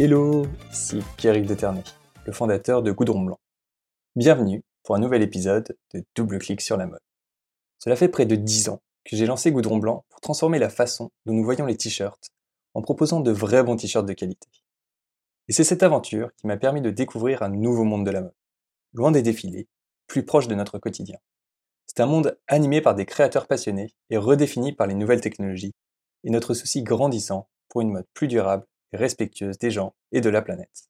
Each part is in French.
Hello, ici Pierre-Yves Deternay, le fondateur de Goudron Blanc. Bienvenue pour un nouvel épisode de Double Clic sur la mode. Cela fait près de 10 ans que j'ai lancé Goudron Blanc pour transformer la façon dont nous voyons les t-shirts en proposant de vrais bons t-shirts de qualité. Et c'est cette aventure qui m'a permis de découvrir un nouveau monde de la mode, loin des défilés, plus proche de notre quotidien. C'est un monde animé par des créateurs passionnés et redéfini par les nouvelles technologies, et notre souci grandissant pour une mode plus durable respectueuse des gens et de la planète.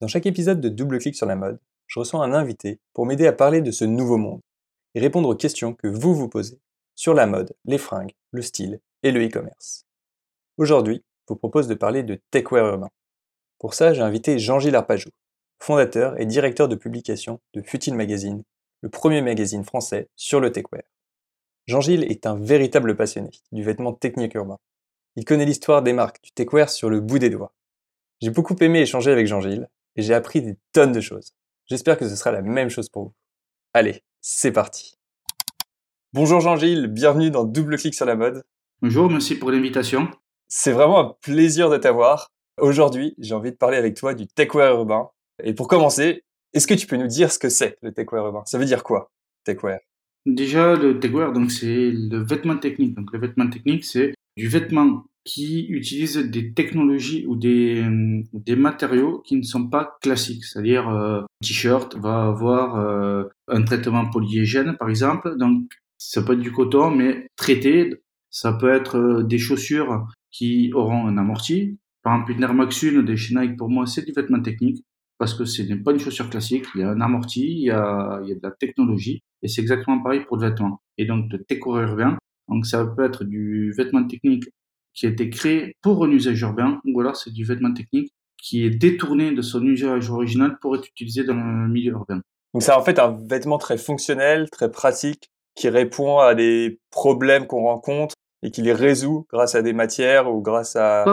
Dans chaque épisode de Double Clic sur la mode, je reçois un invité pour m'aider à parler de ce nouveau monde et répondre aux questions que vous vous posez sur la mode, les fringues, le style et le e-commerce. Aujourd'hui, je vous propose de parler de techwear urbain. Pour ça, j'ai invité Jean-Gilles Arpajou, fondateur et directeur de publication de Futile Magazine, le premier magazine français sur le techwear. Jean-Gilles est un véritable passionné du vêtement technique urbain. Il connaît l'histoire des marques du techwear sur le bout des doigts. J'ai beaucoup aimé échanger avec Jean-Gilles et j'ai appris des tonnes de choses. J'espère que ce sera la même chose pour vous. Allez, c'est parti. Bonjour Jean-Gilles, bienvenue dans Double Clic sur la mode. Bonjour, merci pour l'invitation. C'est vraiment un plaisir de t'avoir. Aujourd'hui, j'ai envie de parler avec toi du techwear urbain. Et pour commencer, est-ce que tu peux nous dire ce que c'est le techwear urbain? Ça veut dire quoi, techwear Déjà, le techwear, donc c'est le vêtement technique. Donc le vêtement technique, c'est du vêtement qui utilise des technologies ou des, des matériaux qui ne sont pas classiques. C'est-à-dire, euh, un t-shirt va avoir euh, un traitement polyhygiène, par exemple. Donc, ça peut être du coton, mais traité. Ça peut être euh, des chaussures qui auront un amorti. Par exemple, une Air Max 1 de chez pour moi, c'est du vêtement technique parce que ce n'est pas une chaussure classique. Il y a un amorti, il y a, il y a de la technologie. Et c'est exactement pareil pour le vêtement. Et donc, le déco urbain, donc ça peut être du vêtement technique qui a été créé pour un usage urbain, ou alors c'est du vêtement technique qui est détourné de son usage original pour être utilisé dans le milieu urbain. Donc c'est en fait un vêtement très fonctionnel, très pratique, qui répond à des problèmes qu'on rencontre et qui les résout grâce à des matières ou grâce à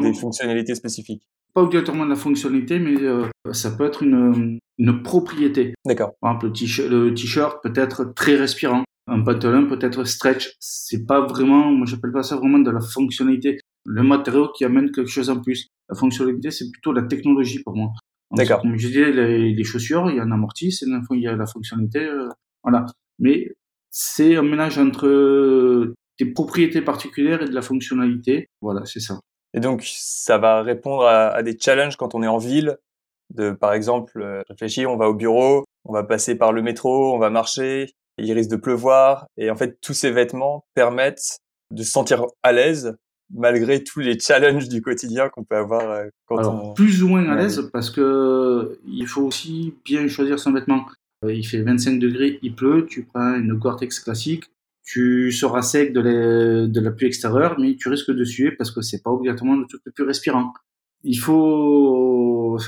des fonctionnalités spécifiques. Pas obligatoirement de la fonctionnalité, mais euh, ça peut être une, une propriété. D'accord. Par exemple, le t-shirt peut être très respirant. Un pantalon peut être stretch. C'est pas vraiment, moi j'appelle pas ça vraiment de la fonctionnalité. Le matériau qui amène quelque chose en plus. La fonctionnalité, c'est plutôt la technologie pour moi. D'accord. Comme je disais, les, les, chaussures, il y a un amorti, c'est il y a la fonctionnalité, euh, voilà. Mais c'est un ménage entre des propriétés particulières et de la fonctionnalité. Voilà, c'est ça. Et donc, ça va répondre à, à, des challenges quand on est en ville? De, par exemple, euh, réfléchir, on va au bureau, on va passer par le métro, on va marcher, il risque de pleuvoir. Et en fait, tous ces vêtements permettent de se sentir à l'aise malgré tous les challenges du quotidien qu'on peut avoir euh, quand Alors, Plus ou moins à l'aise parce que il faut aussi bien choisir son vêtement. Euh, il fait 25 degrés, il pleut, tu prends une Gore-Tex classique, tu seras sec de la, de la pluie extérieure, mais tu risques de suer parce que c'est pas obligatoirement le truc le plus respirant. Il faut,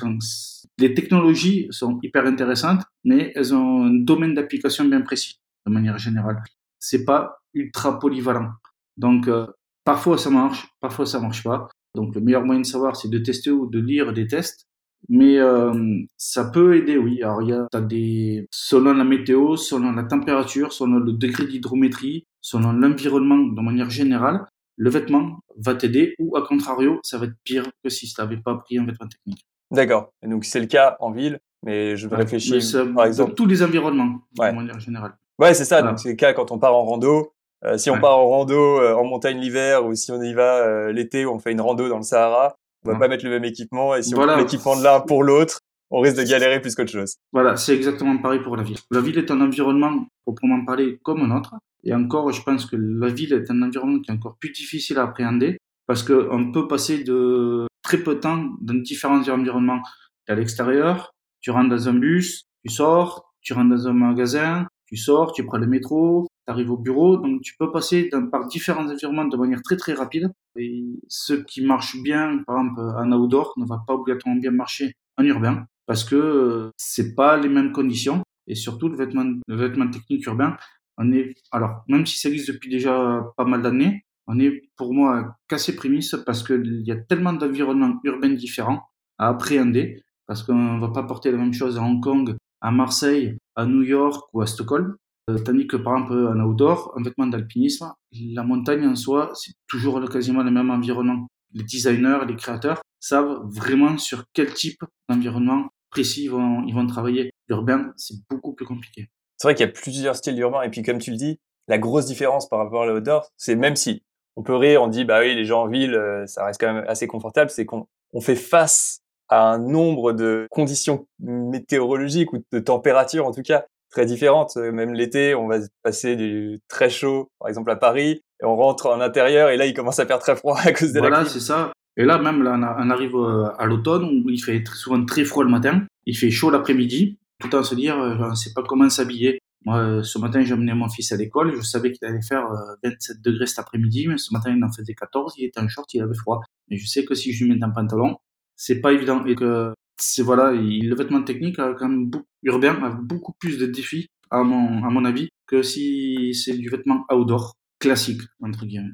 les technologies sont hyper intéressantes, mais elles ont un domaine d'application bien précis de manière générale. C'est pas ultra polyvalent. Donc euh, parfois ça marche, parfois ça marche pas. Donc le meilleur moyen de savoir c'est de tester ou de lire des tests. Mais euh, ça peut aider, oui. Alors il y a des selon la météo, selon la température, selon le degré d'hydrométrie, selon l'environnement de manière générale, le vêtement va t'aider ou à contrario, ça va être pire que si tu n'avais pas pris un vêtement technique. D'accord. Et donc c'est le cas en ville, mais je réfléchis par exemple dans tous les environnements de manière générale. Ouais, c'est ça. Donc c'est le cas quand on part en rando. Euh, si on part en rando euh, en montagne l'hiver ou si on y va euh, l'été où on fait une rando dans le Sahara, on va pas mettre le même équipement et si on met l'équipement de l'un pour l'autre, on risque de galérer plus qu'autre chose. Voilà, c'est exactement pareil pour la ville. La ville est un environnement proprement parler comme un autre. Et encore, je pense que la ville est un environnement qui est encore plus difficile à appréhender parce qu'on peut passer de très peu de temps dans différents environnements. à l'extérieur, tu rentres dans un bus, tu sors, tu rentres dans un magasin, tu sors, tu prends le métro, tu arrives au bureau, donc tu peux passer par différents environnements de manière très très rapide. Et ce qui marche bien, par exemple en outdoor, ne va pas obligatoirement bien marcher en urbain, parce que euh, c'est pas les mêmes conditions. Et surtout le vêtement, le vêtement technique urbain, on est, alors même si ça existe depuis déjà pas mal d'années, on est pour moi cassé prémisse parce qu'il y a tellement d'environnements urbains différents à appréhender, parce qu'on va pas porter la même chose à Hong Kong, à Marseille, à New York ou à Stockholm. Euh, tandis que par exemple en outdoor, un vêtement d'alpinisme, la montagne en soi, c'est toujours quasiment le même environnement. Les designers, les créateurs savent vraiment sur quel type d'environnement précis ils vont, ils vont travailler. L'urbain, c'est beaucoup plus compliqué. C'est vrai qu'il y a plusieurs styles d'urbain. Et puis, comme tu le dis, la grosse différence par rapport à l'outdoor, c'est même si on peut rire, on dit, bah oui, les gens en ville, euh, ça reste quand même assez confortable, c'est qu'on on fait face à un nombre de conditions météorologiques ou de températures, en tout cas, très différentes. Euh, même l'été, on va passer du très chaud, par exemple à Paris, et on rentre en intérieur, et là, il commence à faire très froid à cause de voilà, la Voilà, c'est ça. Et là, même, là, on arrive euh, à l'automne où il fait souvent très froid le matin, il fait chaud l'après-midi, tout en se dire, je ne sais pas comment s'habiller. Moi, euh, ce matin, j'ai amené mon fils à l'école. Je savais qu'il allait faire 27 euh, degrés cet après-midi, mais ce matin, il en faisait 14. Il était en short, il avait froid. Mais je sais que si je lui mets un pantalon, c'est pas évident. Et que c'est voilà, le vêtement technique a quand même beaucoup, urbain a beaucoup plus de défis, à mon, à mon avis, que si c'est du vêtement outdoor classique, entre guillemets.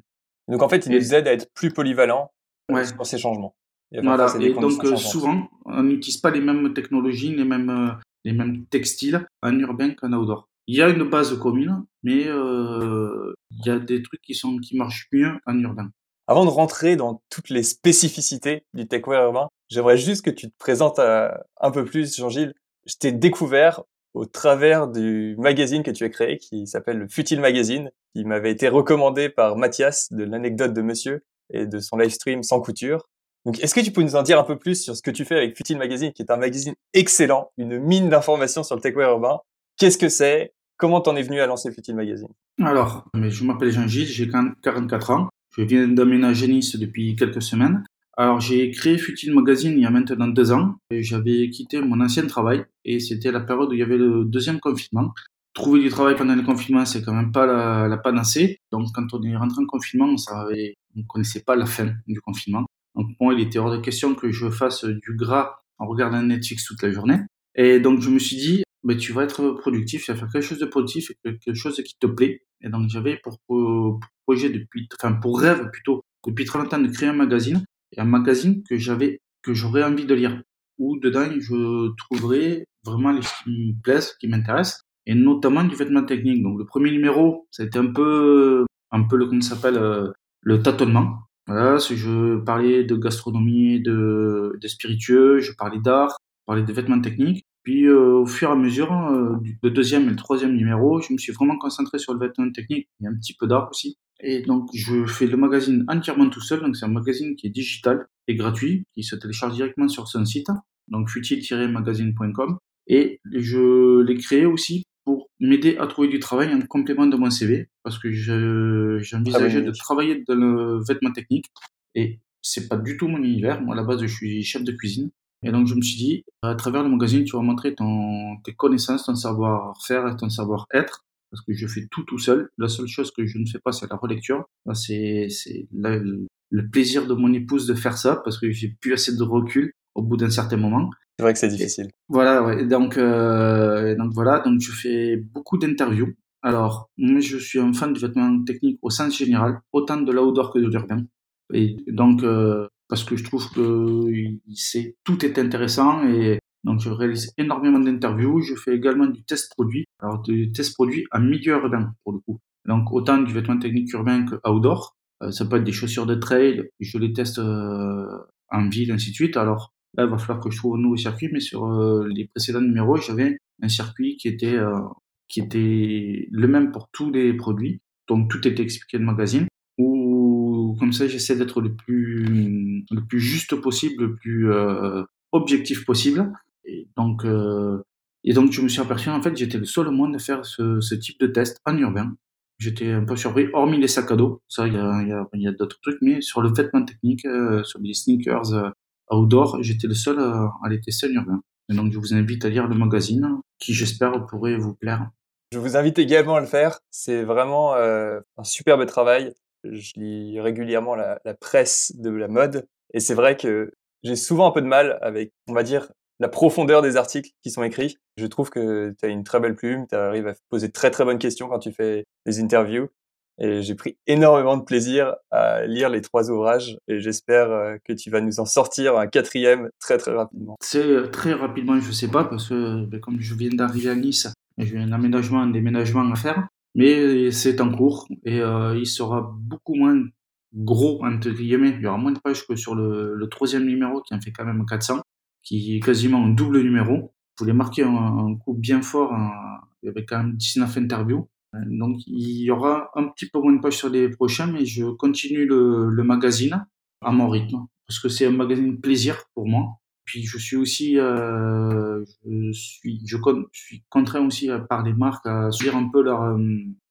Donc en fait, il nous aide à être plus polyvalent euh, ouais. pour ces changements. voilà, et donc souvent, on n'utilise pas les mêmes technologies, les mêmes, les mêmes textiles en urbain qu'en outdoor. Il y a une base commune, mais euh, il y a des trucs qui, sont, qui marchent mieux en urbain. Avant de rentrer dans toutes les spécificités du techwear urbain, j'aimerais juste que tu te présentes euh, un peu plus, Jean-Gilles. Je t'ai découvert au travers du magazine que tu as créé qui s'appelle le Futile Magazine, qui m'avait été recommandé par Mathias de l'anecdote de monsieur et de son live stream sans couture. Donc, est-ce que tu peux nous en dire un peu plus sur ce que tu fais avec Futile Magazine, qui est un magazine excellent, une mine d'informations sur le techwear urbain? Qu'est-ce que c'est? Comment t'en es venu à lancer Futile Magazine? Alors, je m'appelle Jean-Gilles, j'ai 44 ans. Je viens d'aménager Nice depuis quelques semaines. Alors, j'ai créé Futile Magazine il y a maintenant deux ans. J'avais quitté mon ancien travail et c'était la période où il y avait le deuxième confinement. Trouver du travail pendant le confinement, c'est quand même pas la, panacée. Donc, quand on est rentré en confinement, on ne connaissait pas la fin du confinement. Donc, moi, il était hors de question que je fasse du gras en regardant Netflix toute la journée. Et donc, je me suis dit, ben, tu vas être productif, tu vas faire quelque chose de productif quelque chose qui te plaît. Et donc j'avais pour, projet depuis, enfin pour rêve plutôt, depuis très longtemps de créer un magazine, un magazine que j'avais, que j'aurais envie de lire, où dedans je trouverais vraiment les qui me plaisent, qui m'intéressent, et notamment du vêtement technique. Donc le premier numéro, été un peu, un peu le, comment s'appelle, euh, le tâtonnement. Voilà, je parlais de gastronomie, de, de spiritueux, je parlais d'art, je parlais de vêtements techniques. Puis euh, au fur et à mesure, euh, le deuxième et le troisième numéro, je me suis vraiment concentré sur le vêtement technique. A un petit peu d'art aussi. Et donc je fais le magazine entièrement tout seul. Donc c'est un magazine qui est digital et gratuit, qui se télécharge directement sur son site, donc futile-magazine.com. Et je l'ai créé aussi pour m'aider à trouver du travail en complément de mon CV, parce que j'envisageais de travailler dans le vêtement technique. Et c'est pas du tout mon univers. Moi à la base je suis chef de cuisine. Et donc, je me suis dit, à travers le magazine, tu vas montrer ton, tes connaissances, ton savoir-faire et ton savoir-être. Parce que je fais tout tout seul. La seule chose que je ne fais pas, c'est la relecture. C'est, le, plaisir de mon épouse de faire ça parce que j'ai plus assez de recul au bout d'un certain moment. C'est vrai que c'est difficile. voilà, ouais. Donc, euh, donc voilà. Donc, je fais beaucoup d'interviews. Alors, moi, je suis un fan du vêtement technique au sens général, autant de l'outdoor que de l'urbain. Et donc, euh, parce que je trouve que c'est, tout est intéressant et donc je réalise énormément d'interviews. Je fais également du test produit, alors du test produit en milieu urbain pour le coup. Donc autant du vêtement technique urbain que outdoor. Euh, ça peut être des chaussures de trail, je les teste euh, en ville, ainsi de suite. Alors là, il va falloir que je trouve un nouveau circuit, mais sur euh, les précédents numéros, j'avais un circuit qui était qui était le même pour tous les produits. Donc tout était expliqué dans le magazine comme ça j'essaie d'être le plus juste possible, le plus euh, objectif possible. Et donc euh, et donc je me suis aperçu en fait j'étais le seul au monde à faire ce, type de test en urbain. J'étais un peu surpris, hormis les sacs à dos, ça il y a, d'autres trucs, mais sur le vêtement technique, euh, sur les sneakers outdoor, j'étais le seul à, les tester en urbain. Et donc je vous invite à lire le magazine, qui j'espère pourrait vous plaire. Je vous invite également à le faire. C'est vraiment un superbe travail je lis régulièrement la, presse de la mode et c'est vrai que j'ai souvent un peu de mal avec, on va dire, la profondeur des articles qui sont écrits. Je trouve que tu as une très belle plume, tu arrives à poser très très bonnes questions quand tu fais des interviews et j'ai pris énormément de plaisir à lire les trois ouvrages et j'espère euh, que tu vas nous en sortir un quatrième très très rapidement. C'est euh, très rapidement, je sais pas parce que ben, comme je viens d'arriver à Nice, j'ai un aménagement, un déménagement à faire mais c'est en cours et euh, il sera beaucoup moins gros, entre guillemets. Il y aura moins de pages que sur le, troisième numéro qui en fait quand même 400, qui est quasiment un double numéro. Je voulais marquer un, coup bien fort. il y avait quand même 19 interviews. Donc il y aura un petit peu moins de pages sur les prochains, mais je continue le, le magazine à mon rythme parce que c'est un magazine plaisir pour moi. Puis je suis aussi, euh, je suis, contraint aussi par les marques à suivre un peu leur euh,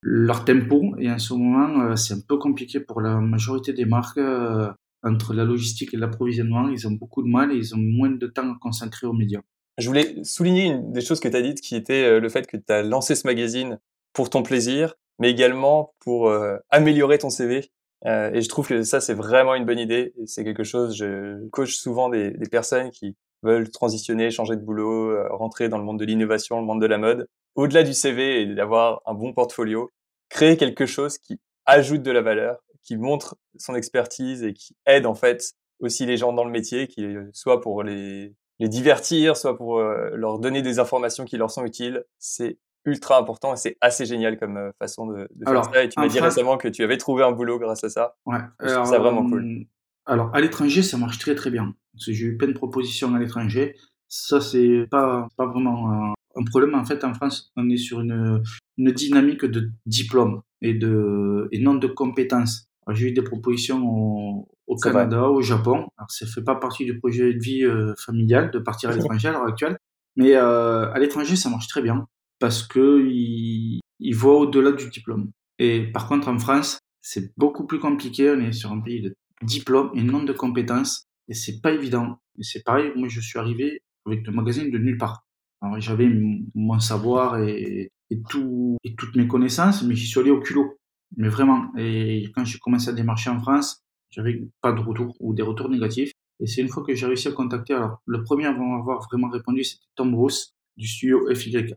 leur tempo. Et en ce moment, euh, c'est un peu compliqué pour la majorité des marques euh, entre la logistique et l'approvisionnement. Ils ont beaucoup de mal et ils ont moins de temps à consacrer aux médias. Je voulais souligner une des choses que tu as dites, qui était le fait que tu as lancé ce magazine pour ton plaisir, mais également pour améliorer ton CV. Euh, et je trouve que ça, c'est vraiment une bonne idée. C'est quelque chose, je coach souvent des, personnes qui veulent transitionner, changer de boulot, euh, rentrer dans le monde de l'innovation, le monde de la mode. Au-delà du CV et d'avoir un bon portfolio, créer quelque chose qui ajoute de la valeur, qui montre son expertise et qui aide en fait aussi les gens dans le métier, qui soit pour les, divertir, soit pour euh, leur donner des informations qui leur sont utiles. C'est ultra important et c'est assez génial comme euh, façon de, de faire ça. Et tu m'as dit récemment que tu avais trouvé un boulot grâce à ça. Ouais. C'est vraiment cool. Euh, alors, à l'étranger, ça marche très très bien. J'ai eu plein de propositions à l'étranger. Ça, c'est pas, pas vraiment un, un, problème. En fait, en France, on est sur une, une dynamique de diplôme et, de, et non de compétences. J'ai eu des propositions au, au Canada, au Japon. Alors, ça fait pas partie du projet de vie euh, familial de partir à l'étranger à l'heure actuelle. Mais euh, à l'étranger, ça marche très bien parce que il, il voit au-delà du diplôme. Et par contre, en France, c'est beaucoup plus compliqué. On est sur un pays de diplôme et non de compétences. Et c'est pas évident. Et c'est pareil, moi, je suis arrivé avec le magazine de nulle part. Alors, j'avais mon savoir et, et, tout, et toutes mes connaissances, mais j'y suis allé au culot. Mais vraiment. Et quand j'ai commencé à démarcher en France, j'avais pas de retour ou des retours négatifs. Et c'est une fois que j'ai réussi à contacter, alors, le premier à avoir vraiment répondu, c'était Tom Bruce du studio FYI,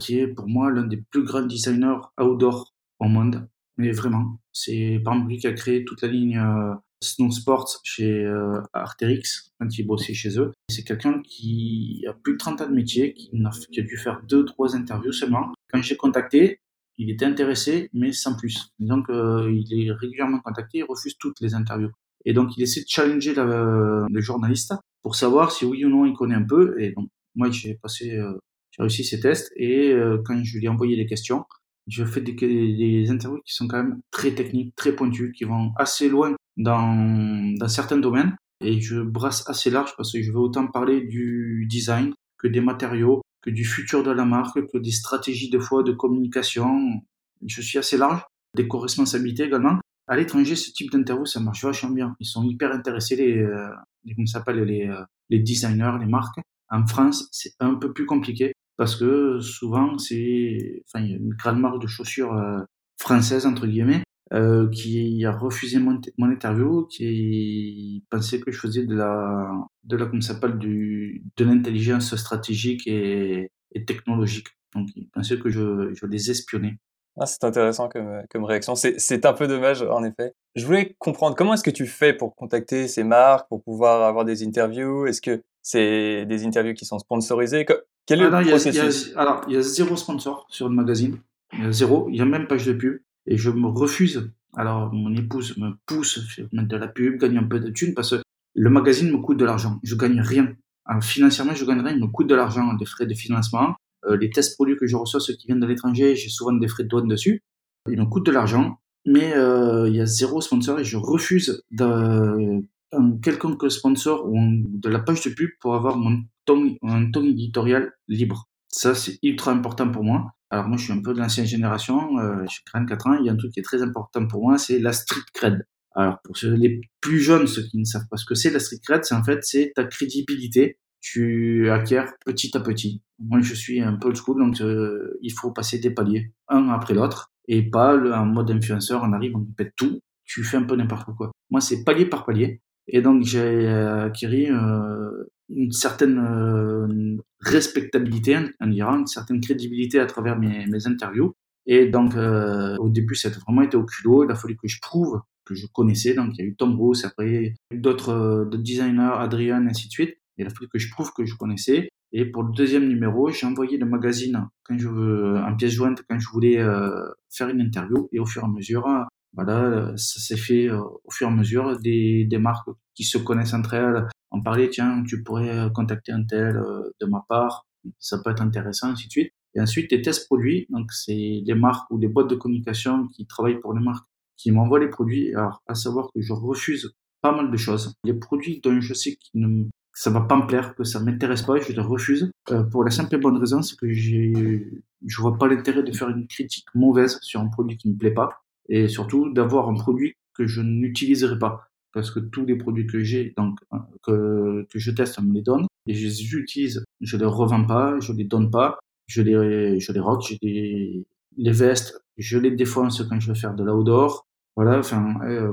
qui est pour moi l'un des plus grands designers outdoor au monde. Mais vraiment, c'est lui qui a créé toute la ligne euh, Snow Sports chez euh, Arterix quand il bossait chez eux. C'est quelqu'un qui a plus de 30 ans de métier, qui a, dû faire deux, trois interviews seulement. Quand j'ai contacté, il était intéressé, mais sans plus. Donc, euh, il est régulièrement contacté, il refuse toutes les interviews. Et donc, il essaie de challenger la, le journaliste pour savoir si oui ou non il connaît un peu. Et donc, moi, j'ai passé j'ai réussi ces tests et euh, quand je lui ai envoyé les questions, je fais des, des, interviews qui sont quand même très techniques, très pointues, qui vont assez loin dans, dans certains domaines et je brasse assez large parce que je veux autant parler du design que des matériaux, que du futur de la marque, que des stratégies de fois de communication. Je suis assez large, des co-responsabilités également. À l'étranger, ce type d'interview, ça marche vachement bien. Ils sont hyper intéressés, les, euh, les comment s'appelle, les, euh, les designers, les marques. En France, c'est un peu plus compliqué parce que souvent c'est, il y a une grande marque de chaussures euh, française entre guillemets euh, qui a refusé mon, mon, interview, qui pensait que je faisais de la, de la, comment s'appelle, du, de l'intelligence stratégique et, et, technologique. Donc, il pensait que je, je les espionnais. Ah, c'est intéressant comme, comme réaction. C'est un peu dommage, en effet. Je voulais comprendre comment est-ce que tu fais pour contacter ces marques, pour pouvoir avoir des interviews? Est-ce que c'est des interviews qui sont sponsorisées? Quel est alors, le processus il y a, Alors, il y a zéro sponsor sur le magazine. Il y a zéro. Il y a même page de pub. Et je me refuse. Alors, mon épouse me pousse à mettre de la pub, gagne un peu de thunes parce que le magazine me coûte de l'argent. Je gagne rien. Alors, financièrement, je gagne rien. Il me coûte de l'argent, des frais de financement. Euh, les tests produits que je reçois, ceux qui viennent de l'étranger, j'ai souvent des frais de douane dessus. Il me coûte de l'argent. Mais euh, il y a zéro sponsor et je refuse de, un quelconque sponsor ou de la page de pub pour avoir mon ton, un ton éditorial libre. Ça, c'est ultra important pour moi. Alors moi, je suis un peu de l'ancienne génération, euh, j'ai 44 ans, il y a un truc qui est très important pour moi, c'est la street cred. Alors pour ceux, les plus jeunes, ceux qui ne savent pas ce que c'est, la street cred, c'est en fait, c'est ta crédibilité, tu acquiers petit à petit. Moi, je suis un peu old school, donc euh, il faut passer des paliers, un après l'autre, et pas le, en mode influenceur, on arrive, on pète tout, tu fais un peu n'importe quoi. Moi, c'est palier par palier. Et donc j'ai acquis euh, une certaine euh, respectabilité, on dira, une certaine crédibilité à travers mes, interviews. Et donc euh, au début, ça a vraiment été au culot. Il a fallu que je prouve que je connaissais. Donc il y a eu Tom Bruce, après d'autres designers, Adrian, ainsi de suite. Il a fallu que je prouve que je connaissais. Et pour le deuxième numéro, j'ai envoyé le magazine quand je veux, en pièce jointe quand je voulais faire une interview. Et au fur et à mesure, Voilà, ça s'est fait au fur et à mesure des marques qui se connaissent entre elles. On parlait, tiens, tu pourrais contacter un tel de ma part, ça peut être intéressant, ainsi de suite. Et ensuite, les tests produits, donc c'est les marques ou les boîtes de communication qui travaillent pour les marques qui m'envoient les produits. Alors, à savoir que je refuse pas mal de choses. Les produits dont je sais que ne, ça va pas me plaire, que ça m'intéresse pas, je les refuse. Euh, pour la simple et bonne raison, c'est que j'ai, je vois pas l'intérêt de faire une critique mauvaise sur un produit qui me plaît pas. Et surtout, d'avoir un produit que je n'utiliserai pas. Parce que tous les produits que j'ai, donc, euh, que, je teste, on me les donne. Et je les utilise, je les revends pas, je les donne pas je les, je les rock, j'ai des, les vestes, je les défonce quand je veux faire de l'outdoor. Voilà, enfin, euh,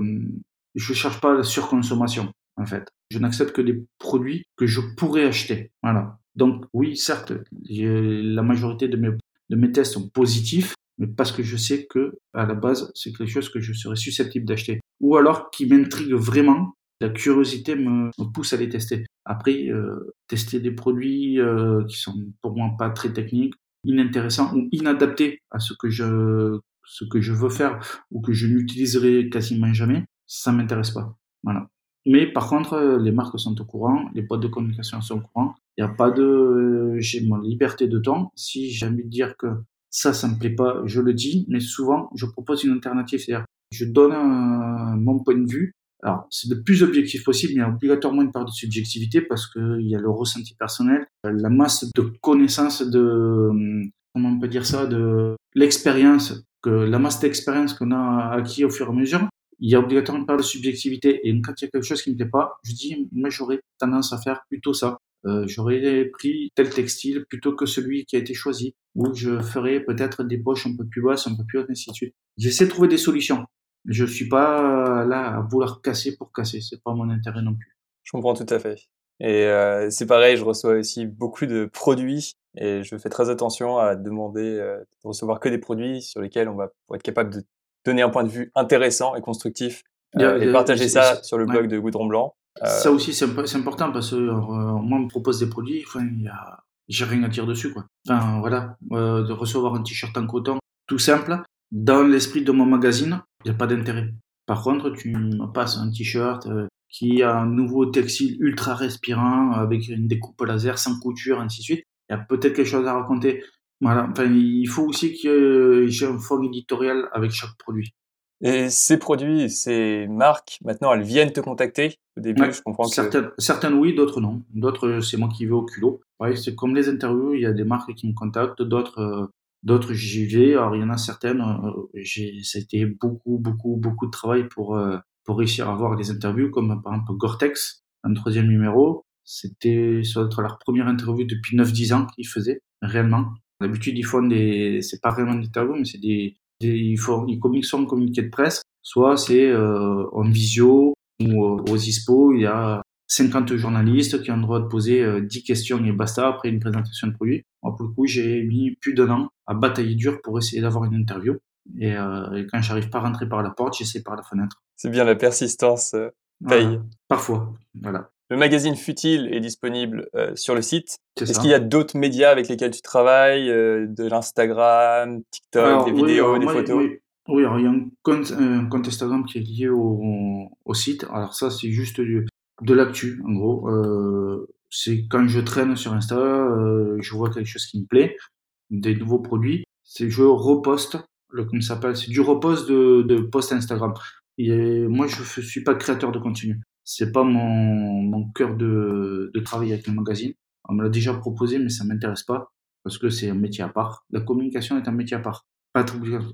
je cherche pas la surconsommation, en fait. Je n'accepte que des produits que je pourrais acheter. Voilà. Donc, oui, certes, la majorité de mes, de mes tests sont positifs, mais parce que je sais que, à la base, c'est quelque chose que je serais susceptible d'acheter. Ou alors qui m'intrigue vraiment, la curiosité me, pousse à les tester. Après, euh, tester des produits euh, qui sont pour moi pas très techniques, inintéressants ou inadaptés à ce que je ce que je veux faire ou que je n'utiliserai quasiment jamais, ça m'intéresse pas. Voilà. Mais par contre, euh, les marques sont au courant, les boîtes de communication sont au courant. Il n'y a pas de, j'ai ma liberté de temps. Si j'ai envie de dire que ça, ça me plaît pas, je le dis. Mais souvent, je propose une alternative, c'est-à-dire, je donne mon point de vue alors, c'est le plus objectif possible, mais il y a obligatoirement une part de subjectivité parce qu'il y a le ressenti personnel, la masse de connaissances, de, comment on peut dire ça, de l'expérience, que la masse d'expérience qu'on a acquis au fur et à mesure. Il y a obligatoirement une part de subjectivité. Et quand il y a quelque chose qui me plaît pas, je dis, moi, j'aurais tendance à faire plutôt ça. Euh, j'aurais pris tel textile plutôt que celui qui a été choisi, ou je ferais peut-être des poches un peu plus basses, un peu plus hautes, ainsi de suite. J'essaie de trouver des solutions je suis pas là à vouloir casser pour casser. C'est pas mon intérêt non plus. Je comprends tout à fait. Et euh, c'est pareil, je reçois aussi beaucoup de produits et je fais très attention à demander euh, de recevoir que des produits sur lesquels on va être capable de donner un point de vue intéressant et constructif euh, et partager ça sur le blog de Goudron Blanc. Ça aussi, c'est important parce que moi, on me propose des produits, enfin, a, j'ai rien à dire dessus, quoi. Enfin, voilà, de recevoir un t-shirt en coton, tout simple, dans l'esprit de mon magazine, il n'y a pas d'intérêt. Par contre, tu me passes un t-shirt euh, qui a un nouveau textile ultra respirant avec une découpe laser sans couture, ainsi de suite. Il y a peut-être quelque chose à raconter. Voilà. Enfin, il faut aussi que j'ai un fond éditorial avec chaque produit. Et ces produits, ces marques, maintenant, elles viennent te contacter au début, je comprends certaines, certaines oui, d'autres non. D'autres, c'est moi qui vais au culot. Ouais, c'est comme les interviews, il y a des marques qui me contactent, d'autres, euh, D'autres, j'y vais. Alors, il y en a certaines, euh, j'ai, ça a été beaucoup, beaucoup, beaucoup de travail pour, euh, pour réussir à avoir des interviews, comme par exemple Gore-Tex, un troisième numéro. C'était, ça doit être leur première interview depuis 9-10 ans qu'ils faisaient, réellement. D'habitude, ils font des, c'est pas vraiment des interviews, mais c'est des ils font, ils communiquent soit en communiqué de presse, soit c'est, euh, en visio, ou aux ISPO, il y a 50 journalistes qui ont le droit de poser 10 questions et basta après une présentation de produit. Moi, pour le coup, j'ai mis plus d'un an à batailler dur pour essayer d'avoir une interview. Et, euh, et quand j'arrive pas à rentrer par la porte, j'essaie par la fenêtre. C'est bien la persistance euh, paye. Parfois, voilà. Le magazine Futile est disponible euh, sur le site. Est-ce qu'il y a d'autres médias avec lesquels tu travailles, euh, de l'Instagram, TikTok, des vidéos, des photos? oui. oui. alors il y a un compte, un compte, Instagram qui est lié au, au site. Alors ça, c'est juste de, de l'actu, en gros. Euh, c'est quand je traîne sur Insta, euh, je vois quelque chose qui me plaît, des nouveaux produits, c'est je reposte, le comme ça s'appelle, c'est du repost de, de post Instagram. Et moi, je suis pas créateur de contenu. C'est pas mon, mon cœur de, de travail avec le magazine. On me l'a déjà proposé, mais ça m'intéresse pas parce que c'est un métier à part. La communication est un métier à part. Pas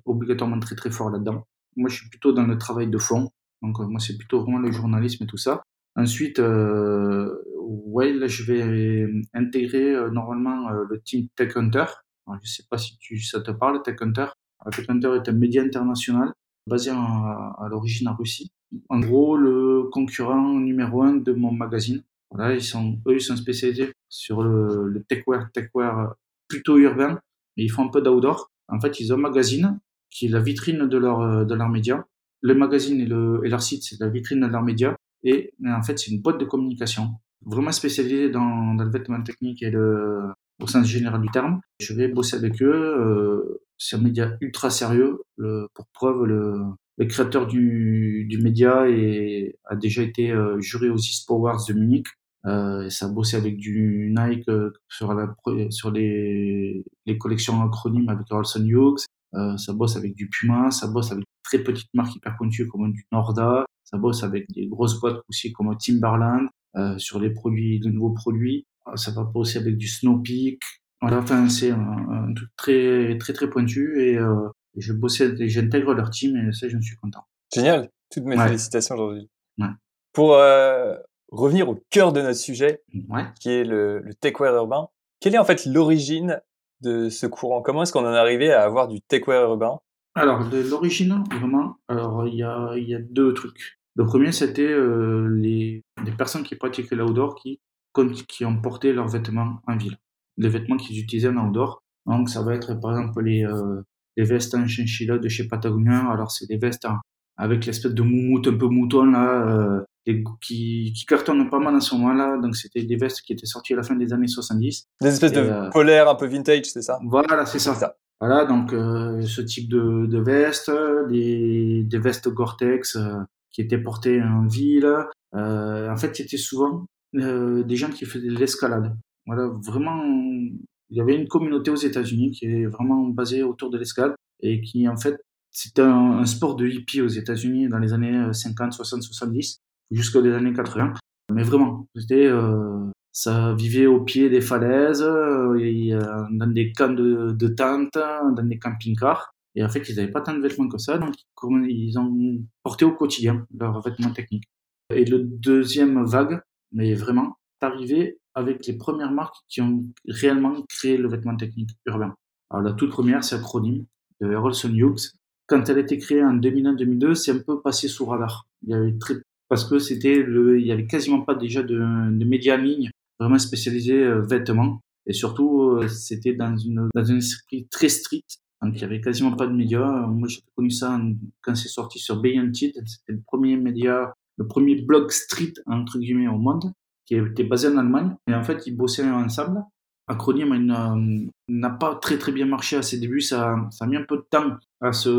obligatoirement très très fort là-dedans. Moi, je suis plutôt dans le travail de fond. Donc, moi, c'est plutôt vraiment le journalisme et tout ça. Ensuite, euh, ouais, là, je vais intégrer euh, normalement euh, le team Tech Hunter. Alors, je sais pas si tu, ça te parle, Tech Hunter. Tech Hunter est un média international basé à l'origine en Russie. En gros, le concurrent numéro un de mon magazine. Voilà, ils sont, eux, ils sont spécialisés sur le, le techwear, techwear plutôt urbain, mais ils font un peu d'outdoor. En fait, ils ont un magazine qui est la vitrine de leur, de leur média. Le magazine et, le, et leur site, c'est la vitrine de leur média. Et en fait, c'est une boîte de communication vraiment spécialisée dans, le vêtement technique et le, au sens général du terme. Je vais bosser avec eux. Euh, c'est un média ultra sérieux. Pour preuve, le, le créateur du, du média et a déjà été euh, juré aux East Powers de Munich. Euh, ça a bossé avec du Nike euh, sur, la, sur les, les collections acronymes avec Olson Hughes. Euh, ça bosse avec du Puma, ça bosse avec très petites marques hyper pointues comme du Norda. Ça bosse avec des grosses boîtes aussi comme Timberland euh, sur les produits, de nouveaux produits. Ça va bosser avec du Snow Peak. Voilà, enfin c'est un, un, truc très très très pointu et euh, je bossais, j'intègre leur team et ça, je suis content. Génial. Toutes mes ouais. félicitations aujourd'hui. Ouais. Pour euh, revenir au cœur de notre sujet, ouais. qui est le, le techwear urbain, quelle est en fait l'origine de ce courant? Comment est-ce qu'on en est arrivé à avoir du techwear urbain? Alors, de l'origine, vraiment, alors il y a, y a deux trucs. Le premier, c'était euh, les, les personnes qui pratiquaient l'outdoor qui, qui ont porté leurs vêtements en ville. Les vêtements qu'ils utilisaient en outdoor. Donc, ça va être par exemple les, euh, les vestes en chinchilla de chez Patagonia. Alors, c'est des vestes en, avec l'espèce de moumoute un peu mouton là, euh, qui, qui cartonnent pas mal à ce moment-là. Donc, c'était des vestes qui étaient sorties à la fin des années 70. Des espèces et, de euh, polaires un peu vintage, c'est ça? Voilà, c'est ça. ça. Voilà, donc euh, ce type de, de vestes, des, des vestes Gore-Tex euh, qui étaient portées en ville. Euh, en fait, c'était souvent euh, des gens qui faisaient de l'escalade. Voilà, vraiment, il y avait une communauté aux États-Unis qui est vraiment basée autour de l'escalade et qui, en fait, c'était un, sport de hippie aux États-Unis dans les années 50, 60, 70, jusqu'aux années 80. Mais vraiment, c'était, euh, ça vivait au pied des falaises, et, euh, dans des camps de, de tentes, dans des camping-cars. Et en fait, ils n'avaient pas tant de vêtements que ça, donc ils ont porté au quotidien leurs vêtements techniques. Et le deuxième vague, mais vraiment, est arrivé avec les premières marques qui ont réellement créé le vêtement technique urbain. Alors la toute première, c'est Acronym de Rolson Hughes. Quand elle a été créée en 2001-2002, c'est un peu passé sous radar. Il y avait très parce que c'était le, il y avait quasiment pas déjà de, de médias en ligne vraiment spécialisés euh, vêtements et surtout euh, c'était dans une dans un esprit très strict donc il y avait quasiment pas de médias. Moi j'ai connu ça quand c'est sorti sur Beyantit, c'était le premier média, le premier blog street entre guillemets au monde qui était basé en Allemagne. Et en fait ils bossaient ensemble. Acronym n'a pas très très bien marché à ses débuts, ça, ça a mis un peu de temps à se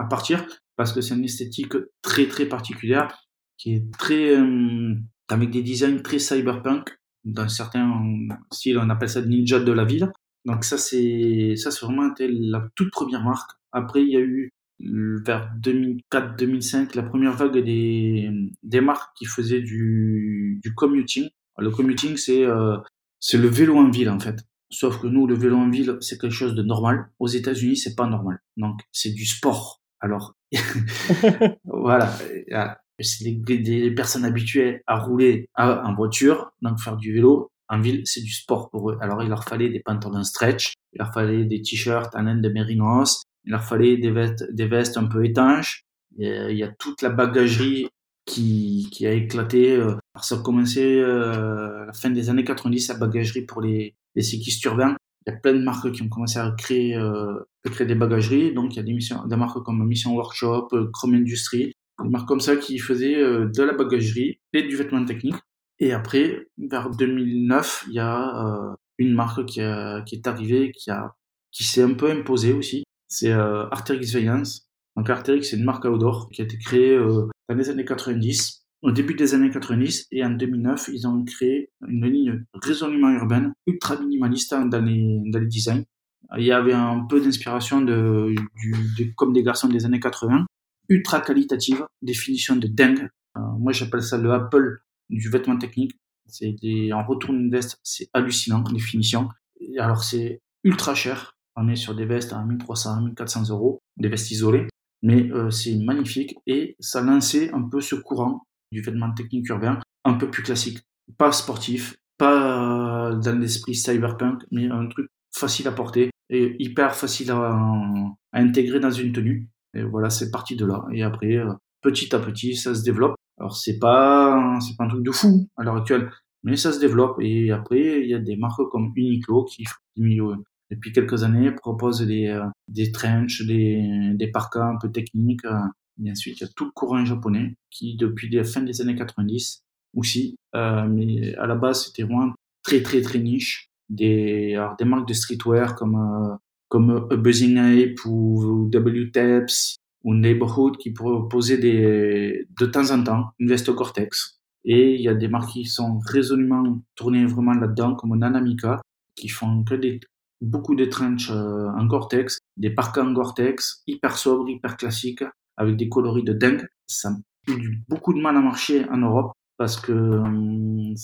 à partir parce que c'est une esthétique très très particulière qui est très euh, avec des designs très cyberpunk dans certains styles on appelle ça ninja de la ville. Donc ça c'est ça c'est vraiment la toute première marque. Après il y a eu vers 2004-2005 la première vague des des marques qui faisaient du du commuting. Le commuting c'est euh, c'est le vélo en ville en fait. Sauf que nous le vélo en ville c'est quelque chose de normal. Aux États-Unis c'est pas normal. Donc c'est du sport alors. Voilà. C'est des, des, personnes habituées à rouler à, en voiture, donc faire du vélo. En ville, c'est du sport pour eux. Alors, il leur fallait des pantalons stretch, il leur fallait des t-shirts en laine de mérinos, il leur fallait des vestes, des vestes un peu étanches. Et, il y a toute la bagagerie qui, qui a éclaté. Ça a commencé euh, à la fin des années 90, la bagagerie pour les, les cyclistes urbains. Il y a plein de marques qui ont commencé à créer, euh, à créer des bagageries. Donc, il y a des, des marques comme Mission Workshop, euh, Chrome Industry, une marque comme ça qui faisait euh, de la bagagerie et du vêtement technique. Et après, vers 2009, il y a euh, une marque qui, qui est arrivée, qui, qui s'est un peu imposée aussi. C'est euh, Arterix Vayance. Donc Arterix, c'est une marque outdoor qui a été créée euh, dans les années 90, au début des années 90, et en 2009, ils ont créé une ligne résolument urbaine, ultra minimaliste dans les, dans les designs. Il y avait un peu d'inspiration de, du, comme des garçons des années 80, ultra qualitative, définition de dingue. Euh, moi, j'appelle ça le Apple du vêtement technique. C'est des, en retour une veste, c'est hallucinant, définition. Et alors, c'est ultra cher. On est sur des vestes à 1300, 1400 euros, des vestes isolées. Mais euh, c'est magnifique et ça lançait un peu ce courant du vêtement technique urbain, un peu plus classique. Pas sportif, pas euh, dans l'esprit cyberpunk, mais un truc facile à porter et hyper facile à, intégrer dans une tenue. Et voilà, c'est parti de là. Et après, euh, petit à petit, ça se développe. Alors c'est pas, c'est pas un truc de fou à l'heure actuelle, mais ça se développe. Et après, il y a des marques comme Uniqlo qui, depuis quelques années, proposent des, euh, des trenches, des, des parkas un peu techniques. Euh. Et ensuite, il y a tout le courant japonais qui, depuis la fin des années 90 aussi, euh, mais à la base, c'était vraiment très très très niche. Des, alors, des marques de streetwear comme comme Buzzing Ape ou W-Taps, ou Neighborhood qui proposaient des, de temps en temps une veste Gore-Tex. Et il y a des marques qui sont résolument tournées vraiment là-dedans, comme Nanamica, qui font que des, beaucoup de trenches euh, en Gore-Tex, des parkas en Gore-Tex, hyper sobres, hyper classiques, avec des coloris de dingue. Ça a eu beaucoup de mal à marcher en Europe parce que hum,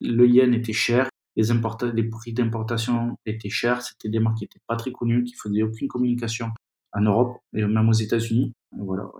le yen était cher, les, prix d'importation étaient chers, c'était des marques qui n'étaient pas très connues, qui faisaient aucune communication en Europe et même aux États-Unis. Voilà.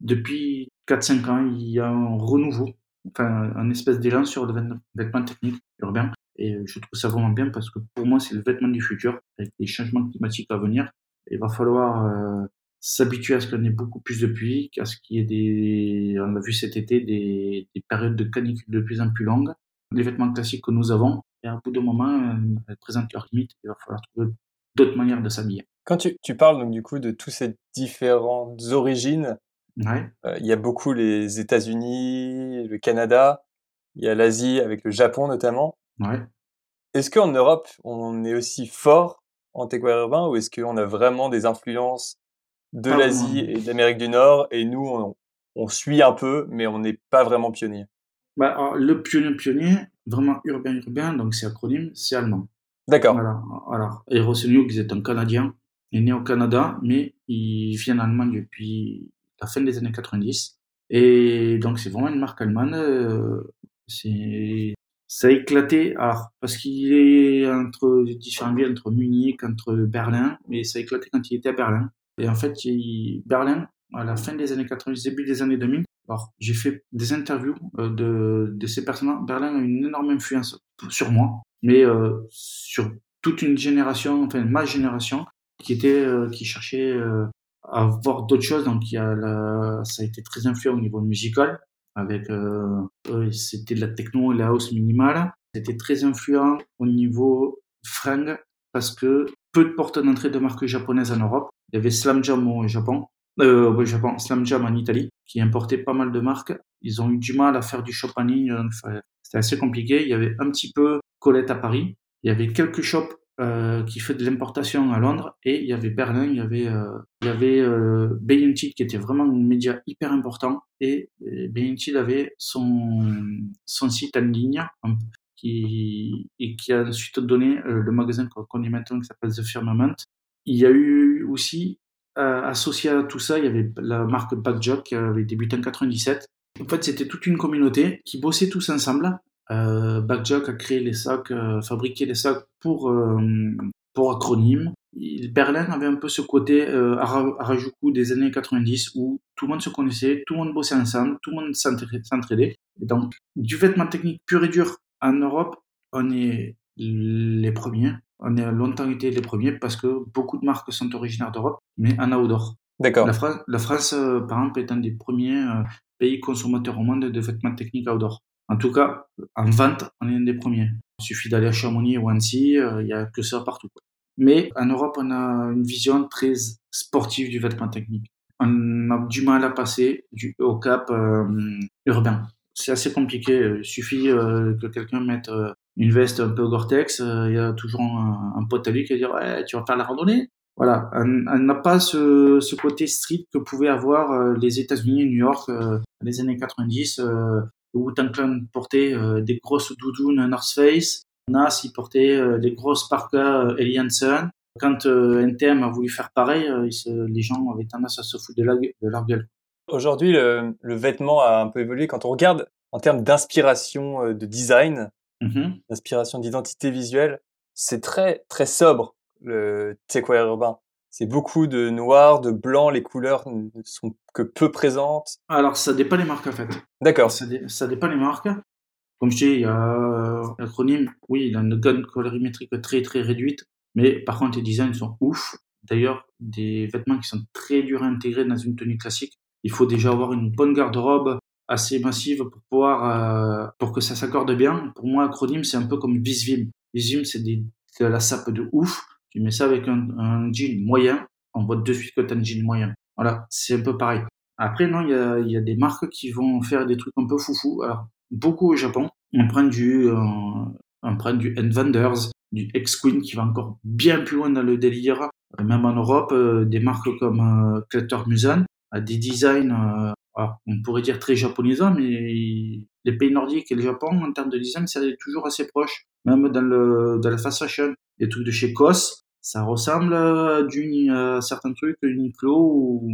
Depuis 4-5 ans, il y a un renouveau, enfin un espèce d'élan sur le vêtement technique urbain. Et je trouve ça vraiment bien parce que pour moi, c'est le vêtement du futur avec les changements climatiques à venir. Il va falloir euh, s'habituer à ce qu'on ait beaucoup plus de pluie, à ce qu'il y ait des, on l'a vu cet été, des, des, périodes de canicule de plus en plus longues. Les vêtements classiques que nous avons, et à bout de moment, euh, elles présentent leurs limites. Il va falloir trouver d'autres manières de s'habiller. Quand tu, tu, parles donc du coup de toutes ces différentes origines, ouais. euh, il y a beaucoup les États-Unis, le Canada, il y a l'Asie avec le Japon notamment. Ouais. Est-ce qu'en Europe, on est aussi fort en takeaway urbain ou est-ce qu'on a vraiment des influences de l'Asie et de l'Amérique du Nord et nous, on, on, suit un peu, mais on n'est pas vraiment pionnier bah, Le pionnier pionnier, vraiment urbain urbain, donc c'est acronyme, c'est allemand. D'accord. Voilà. Alors, Eros Newell est un Canadien, il est né au Canada, mais il vient en Allemagne depuis la fin des années 90. Et donc, c'est vraiment une marque allemande. Euh, c'est ça a éclaté, alors, parce qu'il est entre villes, entre Munich, entre Berlin, mais ça a éclaté quand il était à Berlin. Et en fait, Berlin, à la fin des années 90, début des années 2000, alors, j'ai fait des interviews euh, de, de ces personnes. Berlin a une énorme influence sur moi, mais euh, sur toute une génération, enfin ma génération, qui était, euh, qui cherchait euh, à voir d'autres choses. Donc, il y a la, ça a été très influent au niveau musical avec euh, c'était de la techno et la house minimale. C'était très influent au niveau fringues parce que peu de portes d'entrée de marques japonaises en Europe. Il y avait Slam Jam au Japon, euh, au Japon, Slam Jam en Italie, qui importait pas mal de marques. Ils ont eu du mal à faire du shop en ligne, c'était assez compliqué. Il y avait un petit peu Colette à Paris. Il y avait quelques shops euh, qui fait de l'importation à Londres et il y avait Berlin, il y avait euh, avait euh, qui était vraiment un média hyper important et, et avait son son site en ligne qui et qui a ensuite donné euh, le magasin qu'on connaît maintenant qui s'appelle The Firmament. Il y a eu aussi associé à tout ça, il y avait la marque Backjock qui avait débuté en 97. En fait, c'était toute une communauté qui bossait tous ensemble euh, Backjack a créé les sacs, euh, fabriqué les sacs pour euh, pour acronyme. Berlin avait un peu ce côté euh, Harajuku des années 90 où tout le monde se connaissait, tout le monde bossait ensemble, tout le monde s'entraidait. Et donc, du vêtement technique pur et dur en Europe, on est les premiers. On a longtemps été les premiers parce que beaucoup de marques sont originaires d'Europe, mais en outdoor. D'accord. La, France, la France, euh, par exemple, est un des premiers euh, pays consommateurs au monde de vêtements techniques outdoor. En tout cas, en vente, on est un des premiers. Il suffit d'aller à Chamonix ou Annecy, euh, il y a que ça partout. Mais en Europe, on a une vision très sportive du vêtement technique. On a du mal à passer au cap euh, urbain. C'est assez compliqué. Il suffit euh, que quelqu'un mette une veste un peu Gore-Tex. Il y a toujours un, un, pote à lui qui va dire tu vas faire la randonnée. Voilà, on n'a pas ce, côté street que pouvaient avoir les États-Unis et New York les années 90 wu Clan portait euh, des grosses doudounes North Face. Nas, il portait euh, des grosses parkas euh, Alien Sun. Quand NTM a voulu faire pareil, les gens avaient tendance à se foutre de, leur gueule. Aujourd'hui, le, vêtement a un peu évolué. Quand on regarde en termes d'inspiration de design, mm-hmm. d'inspiration d'identité visuelle, c'est très très sobre le takewear urbain. C'est beaucoup de noir, de blanc, les couleurs ne sont que peu présentes. Alors, ça dépend des marques, en fait. D'accord. Ça, ça, dépend des marques. Comme je dis, il y a l'acronyme, oui, il a une gamme colorimétrique très, très réduite, mais par contre, les designs sont ouf. D'ailleurs, des vêtements qui sont très durs à intégrer dans une tenue classique. Il faut déjà avoir une bonne garde-robe assez massive pour pouvoir, euh, pour que ça s'accorde bien. Pour moi, acronyme, c'est un peu comme Visvim. Visvim, c'est de la sape de ouf tu mets ça avec un, un jean moyen, on voit de suite que tu un jean moyen. Voilà, c'est un peu pareil. Après, non, il y a, y a, des marques qui vont faire des trucs un peu foufou. Alors, beaucoup au Japon, on prend du, euh, on prend du Endvenders, du X-Queen qui va encore bien plus loin dans le délire. même en Europe, des marques comme Clutter Musen a des designs, on pourrait dire très japonisants, mais les pays nordiques et le Japon, en termes de design, c'est toujours assez proche. Même dans, le, dans la fast fashion, les trucs de chez COS, ça ressemble à, certains trucs, Uniqlo ou,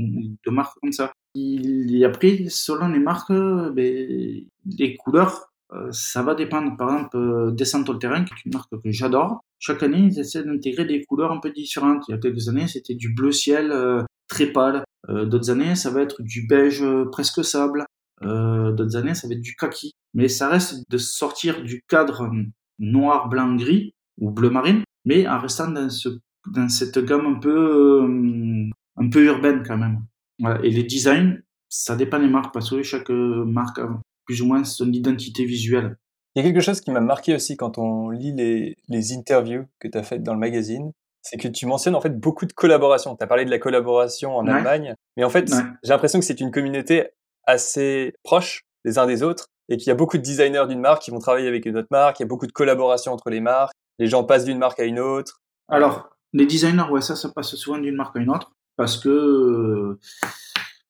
de marques comme ça. Et après, selon les marques, ben, les couleurs, euh, ça va dépendre. Par exemple, euh, Descente au terrain, qui est une marque que j'adore. Chaque année, ils essaient d'intégrer des couleurs un peu différentes. Il y a quelques années, c'était du bleu ciel euh, très pâle. D'autres années, ça va être du beige presque sable. D'autres années, ça va être du kaki. Mais ça reste de sortir du cadre noir, blanc, gris ou bleu marine, mais en restant dans, ce, dans cette gamme un peu, un peu urbaine quand même. Voilà. Et les designs, ça dépend des marques parce que chaque marque a plus ou moins son identité visuelle. Il y a quelque chose qui m'a marqué aussi quand on lit les, les interviews que tu as faites dans le magazine, c'est que tu mentionnes en fait beaucoup de collaborations. Tu as parlé de la collaboration en Allemagne, mais en fait, j'ai l'impression que c'est une communauté assez proche les uns des autres et qu'il y a beaucoup de designers d'une marque qui vont travailler avec une autre marque, il y a beaucoup de collaborations entre les marques, les gens passent d'une marque à une autre. Alors, les designers, ouais, ça, ça passe souvent d'une marque à une autre parce que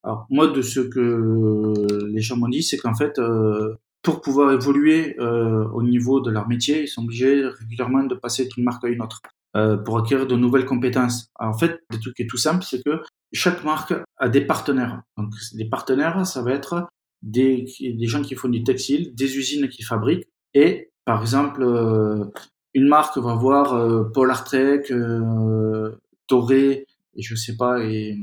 alors moi, de ce que les gens m'ont dit, c'est qu'en fait, euh, pour pouvoir évoluer euh, au niveau de leur métier, ils sont obligés régulièrement de passer d'une marque à une autre euh, pour acquérir de nouvelles compétences. En fait, le truc est tout simple, c'est que chaque marque a des partenaires. Donc, les partenaires, ça va être des, des gens qui font du textile, des usines qui fabriquent, et par exemple, une marque va voir euh, Polartec, euh, Toré, et je sais pas, et,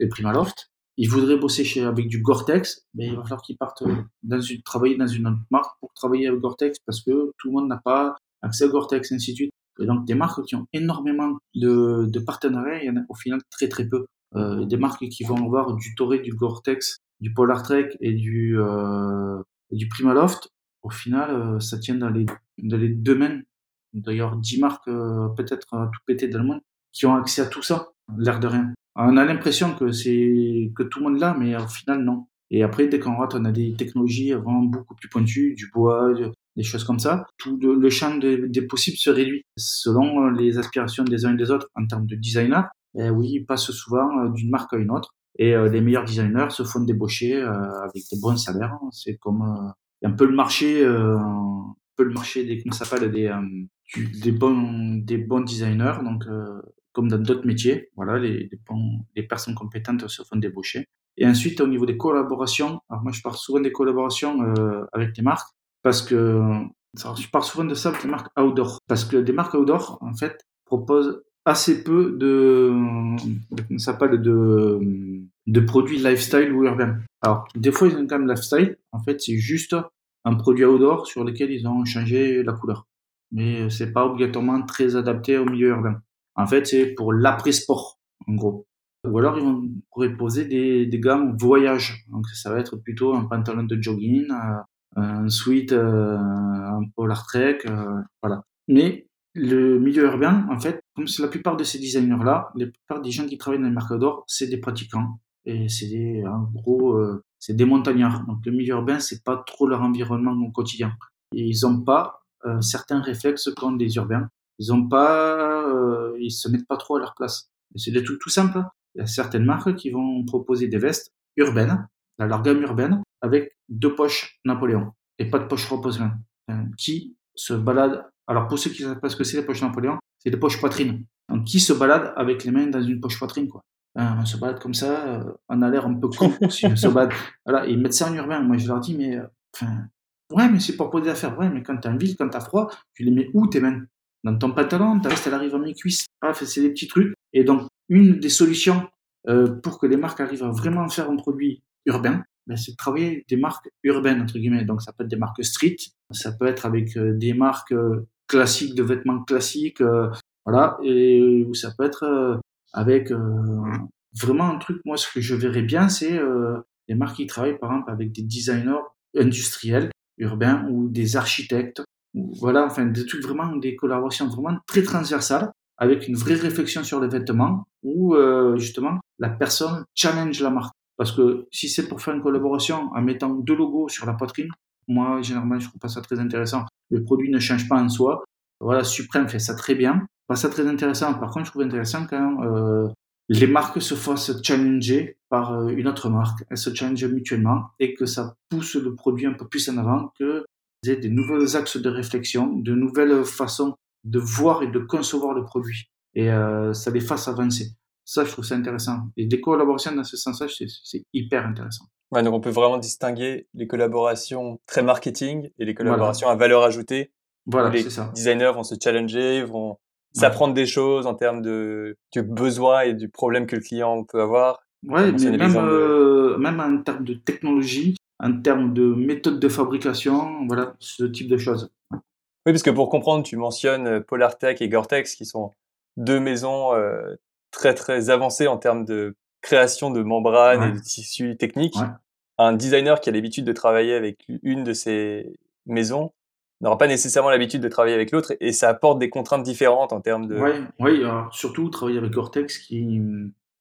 et Primaloft ils voudraient bosser chez, avec du Gore-Tex, mais il va falloir qu'ils partent dans une, travailler dans une autre marque pour travailler avec Gore-Tex parce que tout le monde n'a pas accès à Gore-Tex, et ainsi de suite. Et donc, des marques qui ont énormément de, de partenariats, il y en a au final très très peu. Euh, des marques qui vont avoir du Toré, du Gore-Tex, du Polartrek et du, euh, du Primaloft, au final, euh, ça tient dans les, dans les domaines. D'ailleurs, 10 marques, euh, peut-être tout pété dans le monde, qui ont accès à tout ça, l'air de rien. On a l'impression que c'est que tout le monde l'a, mais au final non. Et après, dès qu'on rentre, on a des technologies vraiment beaucoup plus pointues, du bois, des choses comme ça. Tout le, champ des possibles se réduit selon les aspirations des uns et des autres en termes de designer. Et oui, ils passent souvent euh, d'une marque à une autre. Et euh, les meilleurs designers se font débaucher euh, avec des bons salaires. C'est comme un peu le marché, un peu le marché des comment ça s'appelle des des bons des bons designers. Donc comme dans d'autres métiers. Voilà, les, les, personnes compétentes se font débaucher. Et ensuite, au niveau des collaborations, alors moi je parle souvent des collaborations euh, avec les marques parce que je parle souvent de ça avec les marques outdoor parce que des marques outdoor en fait proposent assez peu de, de s'appelle de de produits lifestyle ou urbain. Alors des fois ils ont quand même lifestyle. En fait c'est juste un produit outdoor sur lequel ils ont changé la couleur, mais c'est pas obligatoirement très adapté au milieu urbain. En fait, c'est pour l'après-sport, en gros. Ou alors, ils vont pourraient poser des, des gammes voyage. Donc, ça va être plutôt un pantalon de jogging, euh, un sweat, euh, un polar trek, euh, voilà. Mais le milieu urbain, en fait, comme c'est la plupart de ces designers-là, la plupart des gens qui travaillent dans les marques d'or, c'est des pratiquants. Et c'est des, en gros, c'est des montagnards. Donc, le milieu urbain, c'est pas trop leur environnement au quotidien. Et ils ont pas certains réflexes qu'ont des urbains ils ont pas, euh, ils se mettent pas trop à leur place. C'est des trucs tout simples. Il y a certaines marques qui vont proposer des vestes urbaines, dans leur gamme urbaine, avec deux poches Napoléon et pas de poche repose-main, qui se baladent. Alors pour ceux qui savent pas ce que c'est les poches Napoléon, c'est des poches poitrine. Donc qui se baladent avec les mains dans une poche poitrine quoi. on se balade comme ça, euh, on a l'air un peu con si on se balade. Voilà, ils mettent ça en urbain. Moi je leur dis mais, euh, ouais mais c'est pour poser des affaires. Ouais mais quand t'es en ville, quand t'as froid, tu les mets où tes mains? Dans ton pantalon, ta veste elle arrive à mi-cuisse. Bref, c'est des petits trucs. Et donc, une des solutions euh, pour que les marques arrivent à vraiment faire un produit urbain, ben, c'est de travailler des marques urbaines, entre guillemets. Donc, ça peut être des marques street, ça peut être avec euh, des marques euh, classiques, de vêtements classiques, voilà, et ça peut être avec vraiment un truc, moi, ce que je verrais bien, c'est des marques qui travaillent, par exemple, avec des designers industriels, urbains, ou des architectes, voilà, enfin, des trucs vraiment, des collaborations vraiment très transversales, avec une vraie réflexion sur les vêtements, où euh, justement la personne challenge la marque. Parce que si c'est pour faire une collaboration en mettant deux logos sur la poitrine, moi généralement je trouve pas ça très intéressant. Le produit ne change pas en soi. Voilà, Supreme fait ça très bien. pas ça très intéressant. Par contre, je trouve intéressant quand euh, les marques se fassent challenger par euh, une autre marque, elles se challengent mutuellement et que ça pousse le produit un peu plus en avant, que y des nouveaux axes de réflexion, de nouvelles façons de voir et de concevoir le produit. Et euh, ça les fasse avancer. Ça, je trouve ça intéressant. Et des collaborations dans ce sens-là, c'est hyper intéressant. Ouais, donc on peut vraiment distinguer les collaborations très marketing et les collaborations à valeur ajoutée. Voilà, c'est ça. designers vont se challenger, vont s'apprendre des choses en termes de, du besoin et du problème que le client peut avoir. Ouais, mais même, euh, même en termes de technologie, en termes de méthode de fabrication, voilà, ce type de choses. Oui, parce que pour comprendre, tu mentionnes euh, Polartec et Gore-Tex qui sont deux maisons euh, très très avancées en termes de création de membranes et de tissus techniques. Un designer qui a l'habitude de travailler avec une de ces maisons n'aura pas nécessairement l'habitude de travailler avec l'autre et ça apporte des contraintes différentes en termes de. Oui, oui surtout travailler avec Gore-Tex qui,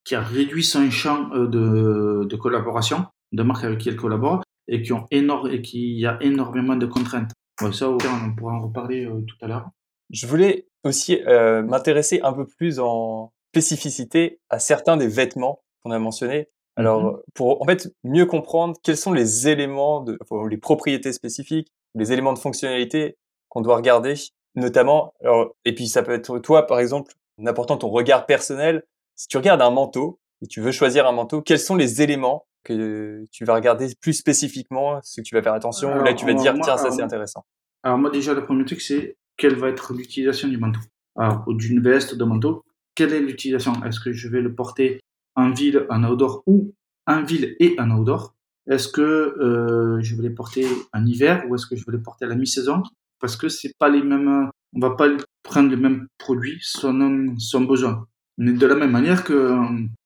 qui a réduit son champ euh, de, de collaboration, de marques avec qui elle collabore et qui ont énorme et qui y a énormément de contraintes. ça, on pourra en reparler euh, tout à l'heure. Je voulais aussi euh, m'intéresser un peu plus en spécificité à certains des vêtements qu'on a mentionnés. Alors, mm-hmm. pour en fait mieux comprendre quels sont les éléments, de, les propriétés spécifiques, les éléments de fonctionnalité qu'on doit regarder, notamment. Alors, et puis ça peut être toi, par exemple, en apportant ton regard personnel. Si tu regardes un manteau et tu veux choisir un manteau, quels sont les éléments que tu vas regarder plus spécifiquement, ce que tu vas faire attention, là tu vas dire tiens ça c'est intéressant. Alors moi déjà le premier truc c'est quelle va être l'utilisation du manteau. Alors d'une veste, d'un manteau, quelle est l'utilisation? Est-ce que je vais le porter en ville, en outdoor ou en ville et en outdoor? Est-ce que euh, je vais les porter en hiver ou est-ce que je vais les porter à la mi-saison? Parce que c'est pas les mêmes, on va pas prendre les mêmes produits selon son besoin. Mais de la même manière que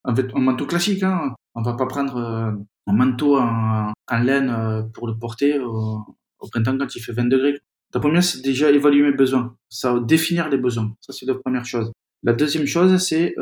un manteau classique, hein, on va pas prendre euh, un manteau en, laine euh, pour le porter au, printemps quand il fait 20 degrés. La première, c'est déjà évaluer mes besoins. Ça définir les besoins. Ça, c'est la première chose. La deuxième chose, c'est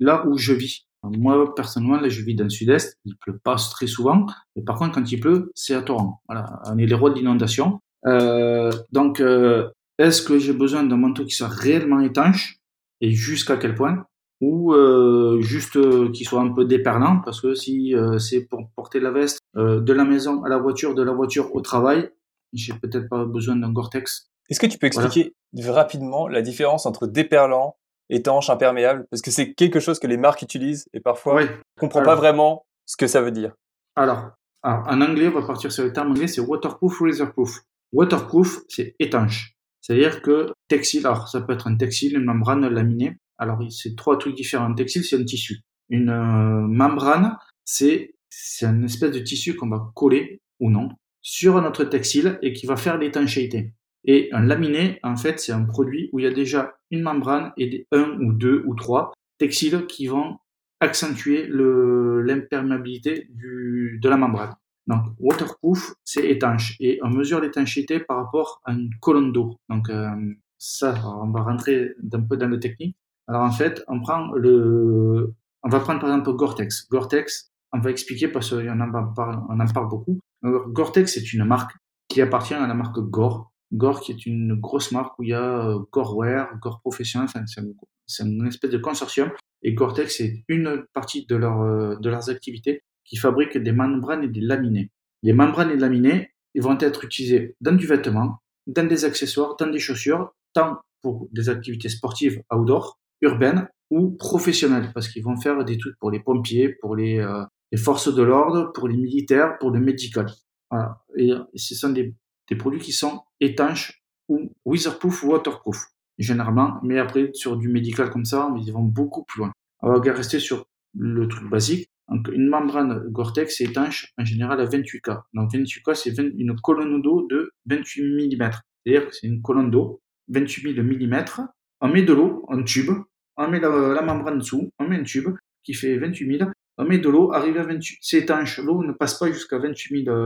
là où je vis. Moi, personnellement, là, je vis dans le sud-est. Il pleut pas très souvent. Mais par contre, quand il pleut, c'est à torrent. Voilà. On est les rois de l'inondation. Euh, donc, euh, est-ce que j'ai besoin d'un manteau qui soit réellement étanche et jusqu'à quel point ou euh, juste euh, qu'il soit un peu déperlant parce que si euh, c'est pour porter la veste de la maison à la voiture, de la voiture au travail, j'ai peut-être pas besoin d'un Gore-Tex. Est-ce que tu peux expliquer rapidement la différence entre déperlant, étanche, imperméable Parce que c'est quelque chose que les marques utilisent et parfois oui. on comprend pas vraiment ce que ça veut dire. Alors, en anglais, on va partir sur le terme anglais, c'est waterproof, razorproof. Waterproof, c'est étanche. C'est-à-dire que textile, alors ça peut être un textile, une membrane laminée, alors, c'est trois trucs différents. Un textile, c'est un tissu. Une euh, membrane, c'est c'est une espèce de tissu qu'on va coller ou non sur notre textile et qui va faire l'étanchéité. Et un laminé, en fait, c'est un produit où il y a déjà une membrane et un ou deux ou trois textiles qui vont accentuer l'imperméabilité de la membrane. Donc, waterproof, c'est étanche et on mesure l'étanchéité par rapport à une colonne d'eau. Donc, euh, ça, on va rentrer un peu dans le technique. Alors en fait, on prend le, on va prendre par exemple Gore-Tex. Gore-Tex, on va expliquer parce qu'on en parle, en parle beaucoup. Gore-Tex c'est une marque qui appartient à la marque Gore. Gore qui est une grosse marque où il y a euh, Gorewear, Gore Professionnel, c'est une espèce de consortium. Et Gore-Tex c'est une partie de, euh, de leurs activités qui fabrique des membranes et des laminés. Les membranes et laminés, ils vont être utilisés dans du vêtement, dans des accessoires, dans des chaussures, tant pour des activités sportives outdoor urbaine ou professionnelle, parce qu'ils vont faire des trucs pour les pompiers, pour les, euh, les forces de l'ordre, pour les militaires, pour le médical. Voilà. Et, ce sont des, des, produits qui sont étanches ou weatherproof ou waterproof, généralement. Mais après, sur du médical comme ça, ils vont beaucoup plus loin. On va rester sur le truc basique. Une membrane Gore-Tex est étanche en général à 28K. Donc, 28K, c'est une colonne d'eau de 28 mm. C'est-à-dire que c'est une colonne d'eau, 28 000 mm, on met de l'eau, un tube, on met la, membrane dessous, on met un tube qui fait 28 000, on met de l'eau, arrive à 28, c'est étanche, l'eau ne passe pas jusqu'à 28 000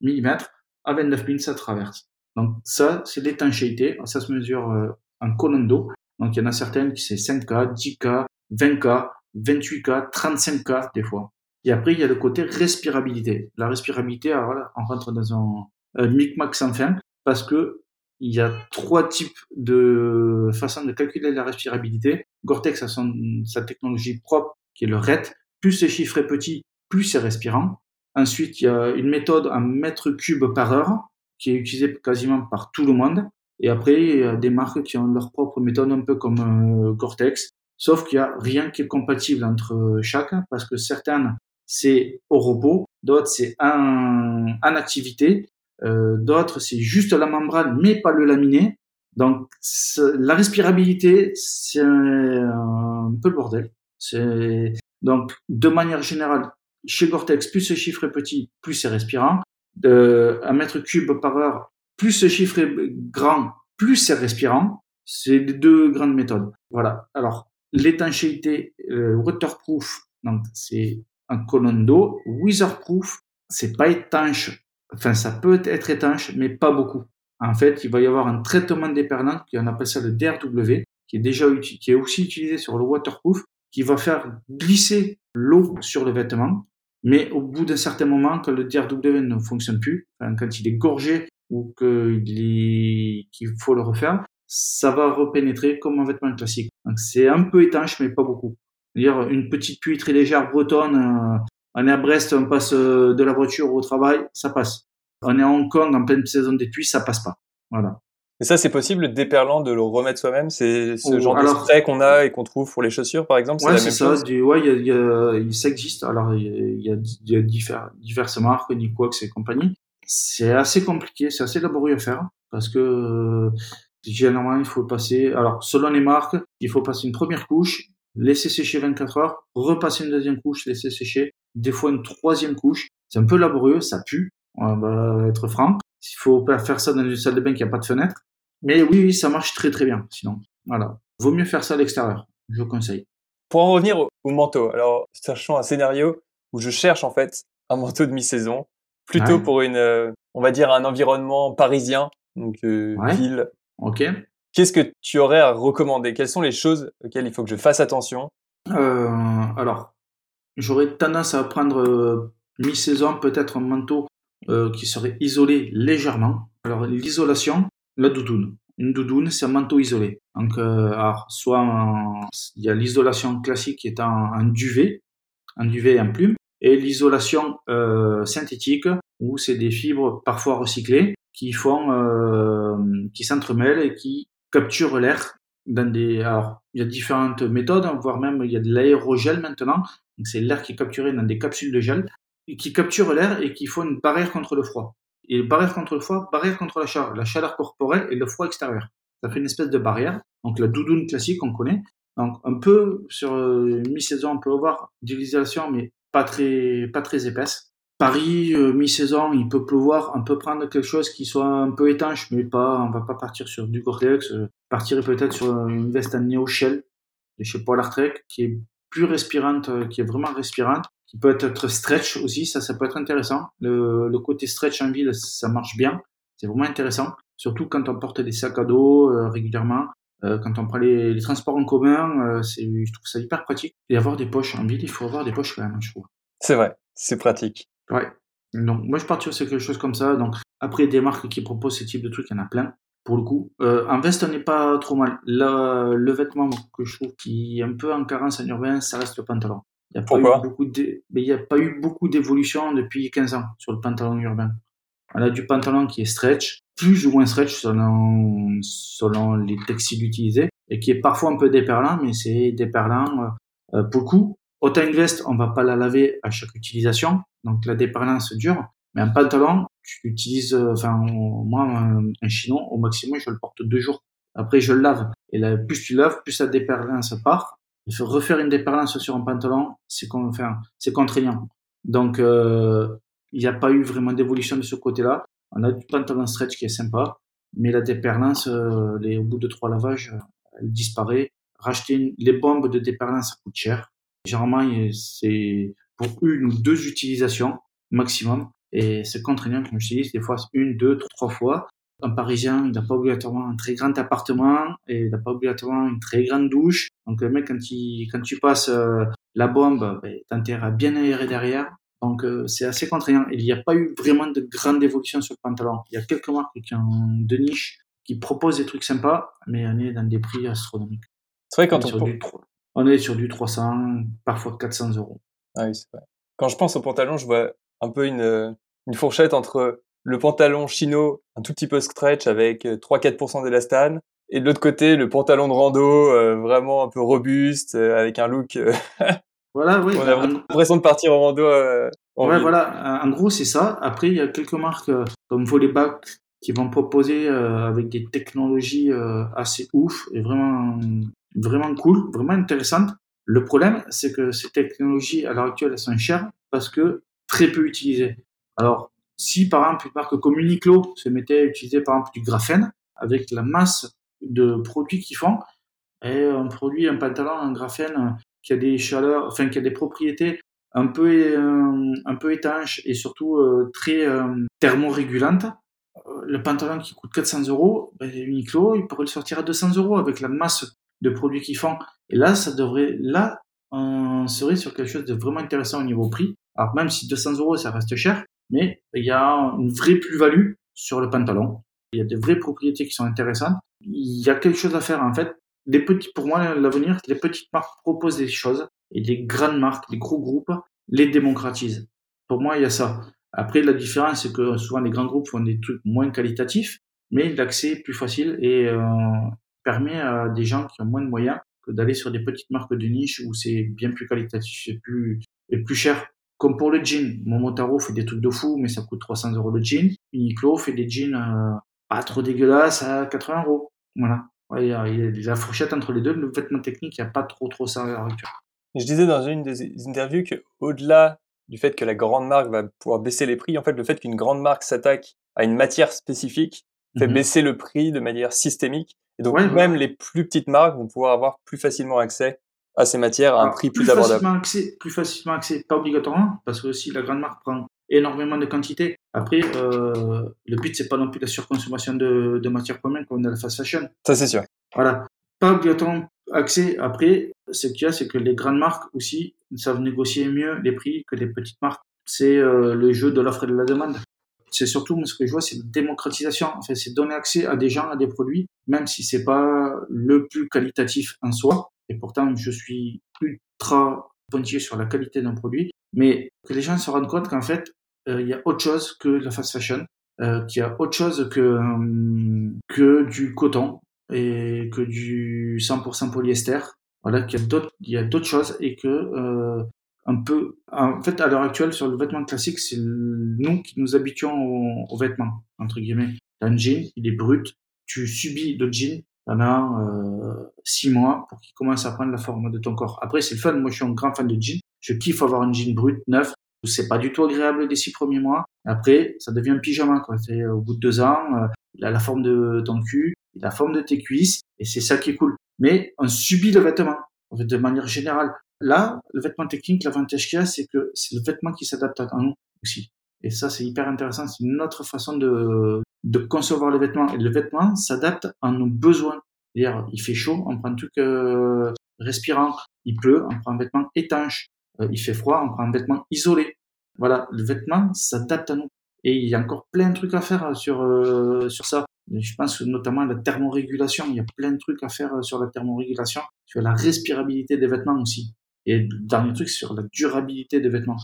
mm, à 29 000 ça traverse. Donc ça, c'est l'étanchéité, ça se mesure euh, en colonne d'eau. Donc il y en a certaines qui c'est 5K, 10K, 20K, 28K, 35K des fois. Et après, il y a le côté respirabilité. La respirabilité, alors voilà, on rentre dans un, un micmac sans fin parce que il y a trois types de façons de calculer la respirabilité. Gore-Tex a son, sa technologie propre, qui est le RET. Plus ce chiffre est petit, plus c'est respirant. Ensuite, il y a une méthode en mètre cube par heure, qui est utilisée quasiment par tout le monde. Et après, il y a des marques qui ont leur propre méthode, un peu comme euh, Gore-Tex. Sauf qu'il y a rien qui est compatible entre chaque, parce que certaines, c'est au repos, d'autres, c'est en, en activité, euh, d'autres, c'est juste la membrane, mais pas le laminé. Donc, la respirabilité, c'est un, peu le bordel. Donc de manière générale, chez Gore-Tex, plus ce chiffre est petit, plus c'est respirant. De, un mètre cube par heure, plus ce chiffre est grand, plus c'est respirant. C'est les deux grandes méthodes. Voilà. Alors, l'étanchéité euh, waterproof, donc c'est un colonne d'eau. Weatherproof, c'est pas étanche enfin ça peut être étanche, mais pas beaucoup. En fait, il va y avoir un traitement déperlant, qui on appelle ça le DRW, qui est déjà qui est aussi utilisé sur le waterproof, qui va faire glisser l'eau sur le vêtement. Mais au bout d'un certain moment, quand le DRW ne fonctionne plus, quand il est gorgé ou qu'il faut le refaire, ça va repénétrer comme un vêtement classique. Donc c'est un peu étanche, mais pas beaucoup. C'est-à-dire une petite pluie très légère bretonne on est à Brest, on passe euh, de la voiture au travail, ça passe. On est à Hong Kong en pleine saison des pluies, ça passe pas. Voilà. Et ça, c'est possible, le déperlant, de le remettre soi-même C'est ce oh, genre de spray qu'on a et qu'on trouve pour les chaussures, par exemple Ouais, c'est ça. Du, ouais, y a, y ça existe. Alors, il y a, y a diverses marques, Niquox et compagnie. C'est assez compliqué, c'est assez laborieux à faire parce que euh, généralement, il faut passer. Alors, selon les marques, il faut passer une première couche, laisser sécher 24 heures, repasser une deuxième couche, laisser sécher, des fois une troisième couche. C'est un peu laborieux, ça pue, on va être franc. Il faut pas faire ça dans une salle de bain qui a pas de fenêtre. Mais oui, oui, ça marche très très bien. Sinon, voilà. Vaut mieux faire ça à l'extérieur. Je conseille. Pour en revenir au, manteau, alors sachant un scénario où je cherche en fait un manteau de mi-saison, plutôt pour une, euh, on va dire un environnement parisien, donc euh, ville. Ok. Qu'est-ce que tu aurais à recommander? Quelles sont les choses auxquelles il faut que je fasse attention? Euh, Alors, j'aurais tendance à prendre mi-saison peut-être un manteau euh, qui serait isolé légèrement. Alors, l'isolation, la doudoune. Une doudoune, c'est un manteau isolé. Donc, alors, soit il y a l'isolation classique qui est en, duvet, un duvet en plume, et l'isolation synthétique où c'est des fibres parfois recyclées qui font, qui s'entremêlent et qui capture l'air dans des. Alors, il y a différentes méthodes, voire même il y a de l'aérogel maintenant. Donc, c'est l'air qui est capturé dans des capsules de gel et qui capture l'air et qui font une barrière contre le froid. Et barrière contre le froid, barrière contre la chaleur, la chaleur corporelle et le froid extérieur. Ça fait une espèce de barrière. Donc, la doudoune classique, on connaît. Donc, un peu sur une mi-saison, on peut avoir de l'isolation, mais pas très, pas très épaisse. Paris, euh, mi-saison, il peut pleuvoir, on peut prendre quelque chose qui soit un peu étanche, mais pas, on va pas partir sur du Gore-Tex, euh, partirait peut-être sur une veste en néo-shell de chez Polartrek, qui est plus respirante, euh, qui est vraiment respirante, qui peut être stretch aussi, ça, ça peut être intéressant. Le, le côté stretch en ville, ça marche bien, c'est vraiment intéressant, surtout quand on porte des sacs à dos régulièrement. quand on prend les, les transports en commun, c'est, je trouve ça hyper pratique. Et avoir des poches en ville, il faut avoir des poches quand même, je trouve. C'est vrai, c'est pratique. Ouais. Donc, moi, je partirais sur quelque chose comme ça. Donc, après, des marques qui proposent ce type de trucs, il y en a plein, pour le coup. Euh, en veste, on n'est pas trop mal. Là, le vêtement que je trouve qui est un peu en carence en urbain, ça reste le pantalon. Il n'y a, pas eu beaucoup Mais il n'y a pas eu beaucoup d'évolution depuis 15 ans sur le pantalon urbain. On a du pantalon qui est stretch, plus ou moins stretch selon, selon les textiles utilisés, et qui est parfois un peu déperlant, mais c'est déperlant euh, pour le coup. Autant une veste, on va pas la laver à chaque utilisation, donc la déperlance dure. Mais un pantalon, tu utilises, euh, enfin, moi, un, chinon, au maximum, je le porte deux jours. Après, je le lave. Et là, plus tu laves, plus la déperlance part. Il faut refaire une déperlance sur un pantalon, c'est enfin, contraignant. Donc, euh, il n'y a pas eu vraiment d'évolution de ce côté-là. On a du pantalon stretch qui est sympa, mais la déperlance, euh, au bout de trois lavages, elle disparaît. Racheter les bombes de déperlance, ça coûte cher. Généralement, c'est pour une ou deux utilisations maximum. Et c'est contraignant, comme je dis, des fois une, deux, trois fois. Un Parisien, il n'a pas obligatoirement un très grand appartement et il n'a pas obligatoirement une très grande douche. Donc le mec, quand, il, quand tu passes euh, la bombe, ben, t'as intérêt à bien aérer derrière. Donc euh, c'est assez contraignant. Il n'y a pas eu vraiment de grande évolution sur le pantalon. Il y a quelques marques qui ont de niche qui proposent des trucs sympas, mais on est dans des prix astronomiques. C'est vrai quand on, on, est sur du, on est sur du 300, parfois 400 euros. Ah oui, c'est vrai. Quand je pense au pantalon, je vois un peu une, une fourchette entre le pantalon chino, un tout petit peu stretch avec euh, 3-4% d'élastane, et de l'autre côté, le pantalon de rando, euh, vraiment un peu robuste, euh, avec un look. euh, Voilà, oui. on a en- vraiment l'impression de partir en rando. euh, en Ouais, ville. voilà. En gros, c'est ça. Après, il y a quelques marques euh, comme Volleyback qui vont proposer euh, avec des technologies euh, assez ouf et vraiment, vraiment cool, vraiment intéressantes. Le problème, c'est que ces technologies, à l'heure actuelle, elles sont chères parce que très peu utilisées. Alors, si par exemple une marque comme Uniqlo se mettait à utiliser par exemple du graphène avec la masse de produits qu'ils font, et un produit, un pantalon, un graphène qui a des chaleurs, enfin qui a des propriétés un peu euh, un peu étanches et surtout euh, très euh, thermorégulantes. Euh, Le pantalon qui coûte 400 euros, ben, Uniqlo, il pourrait le sortir à 200 euros avec la masse de produits qu'ils font. Et là, ça devrait, là, on serait sur quelque chose de vraiment intéressant au niveau prix. Alors même si 200 euros, ça reste cher, mais il y a une vraie plus-value sur le pantalon. Il y a des vraies propriétés qui sont intéressantes. Il y a quelque chose à faire en fait. Les petits, pour moi, l'avenir, les petites marques proposent des choses et les grandes marques, les gros groupes, les démocratisent. Pour moi, il y a ça. Après, la différence, c'est que souvent les grands groupes font des trucs moins qualitatifs, mais l'accès est plus facile et euh, permet à des gens qui ont moins de moyens que d'aller sur des petites marques de niche où c'est bien plus qualitatif plus, et plus cher. Comme pour le jean, Momotaro fait des trucs de fou, mais ça coûte 300 euros le jean. Uniqlo fait des jeans euh, pas trop dégueulasses à 80 euros. Voilà. Ouais, il y, a, il y a la fourchette entre les deux. Le vêtement technique, il n'y a pas trop trop ça à l'heure actuelle. Je disais dans une des interviews que au-delà du fait que la grande marque va pouvoir baisser les prix, en fait, le fait qu'une grande marque s'attaque à une matière spécifique fait Mhm. baisser le prix de manière systémique. Et donc, Ouais, même les plus petites marques vont pouvoir avoir plus facilement accès à ces matières à un Alors, prix plus, abordable. Facilement accès, plus facilement accès, pas obligatoirement, parce que si la grande marque prend énormément de quantité, après, euh, le but, c'est pas non plus la surconsommation de, de matières premières comme dans la fast fashion. Ça, c'est sûr. Voilà. Pas obligatoirement accès. Après, ce qu'il y a, c'est que les grandes marques aussi savent négocier mieux les prix que les petites marques. C'est euh, le jeu de l'offre et de la demande. C'est surtout, moi, ce que je vois, c'est la démocratisation. C'est donner accès à des gens, à des produits, même si c'est pas le plus qualitatif en soi. Et pourtant, je suis ultra pointillé sur la qualité d'un produit. Mais que les gens se rendent compte qu'en fait, euh, il y a autre chose que la fast fashion, euh, qu'il y a autre chose que, euh, que du coton et que du 100% polyester. Voilà, qu'il y a d'autres, choses et que un peu, en fait, à l'heure actuelle, sur le vêtement classique, c'est nous qui nous habituons aux, aux vêtements entre guillemets. T'as un jean, il est brut, tu subis le jean pendant euh, six mois pour qu'il commence à prendre la forme de ton corps. Après, c'est le fun. Moi, je suis un grand fan de jean. Je kiffe avoir un jean brut, neuf. C'est pas du tout agréable les six premiers mois. Après, ça devient un pyjama, quoi. C'est euh, au bout de deux ans, euh, il a la forme de ton cul, il a la forme de tes cuisses, et c'est ça qui est cool. Mais on subit le vêtement, en de manière générale. Là, le vêtement technique, l'avantage qu'il y a, c'est que c'est le vêtement qui s'adapte à nous aussi. Et ça, c'est hyper intéressant. C'est une autre façon de, de concevoir le vêtement. Et le vêtement s'adapte à nos besoins. Il fait chaud, on prend un truc euh, respirant. Il pleut, on prend un vêtement étanche. Euh, il fait froid, on prend un vêtement isolé. Voilà, le vêtement s'adapte à nous. Et il y a encore plein de trucs à faire sur, euh, sur ça. Je pense notamment la thermorégulation. Il y a plein de trucs à faire sur la thermorégulation, sur la respirabilité des vêtements aussi. Et le dernier truc, sur la durabilité des vêtements.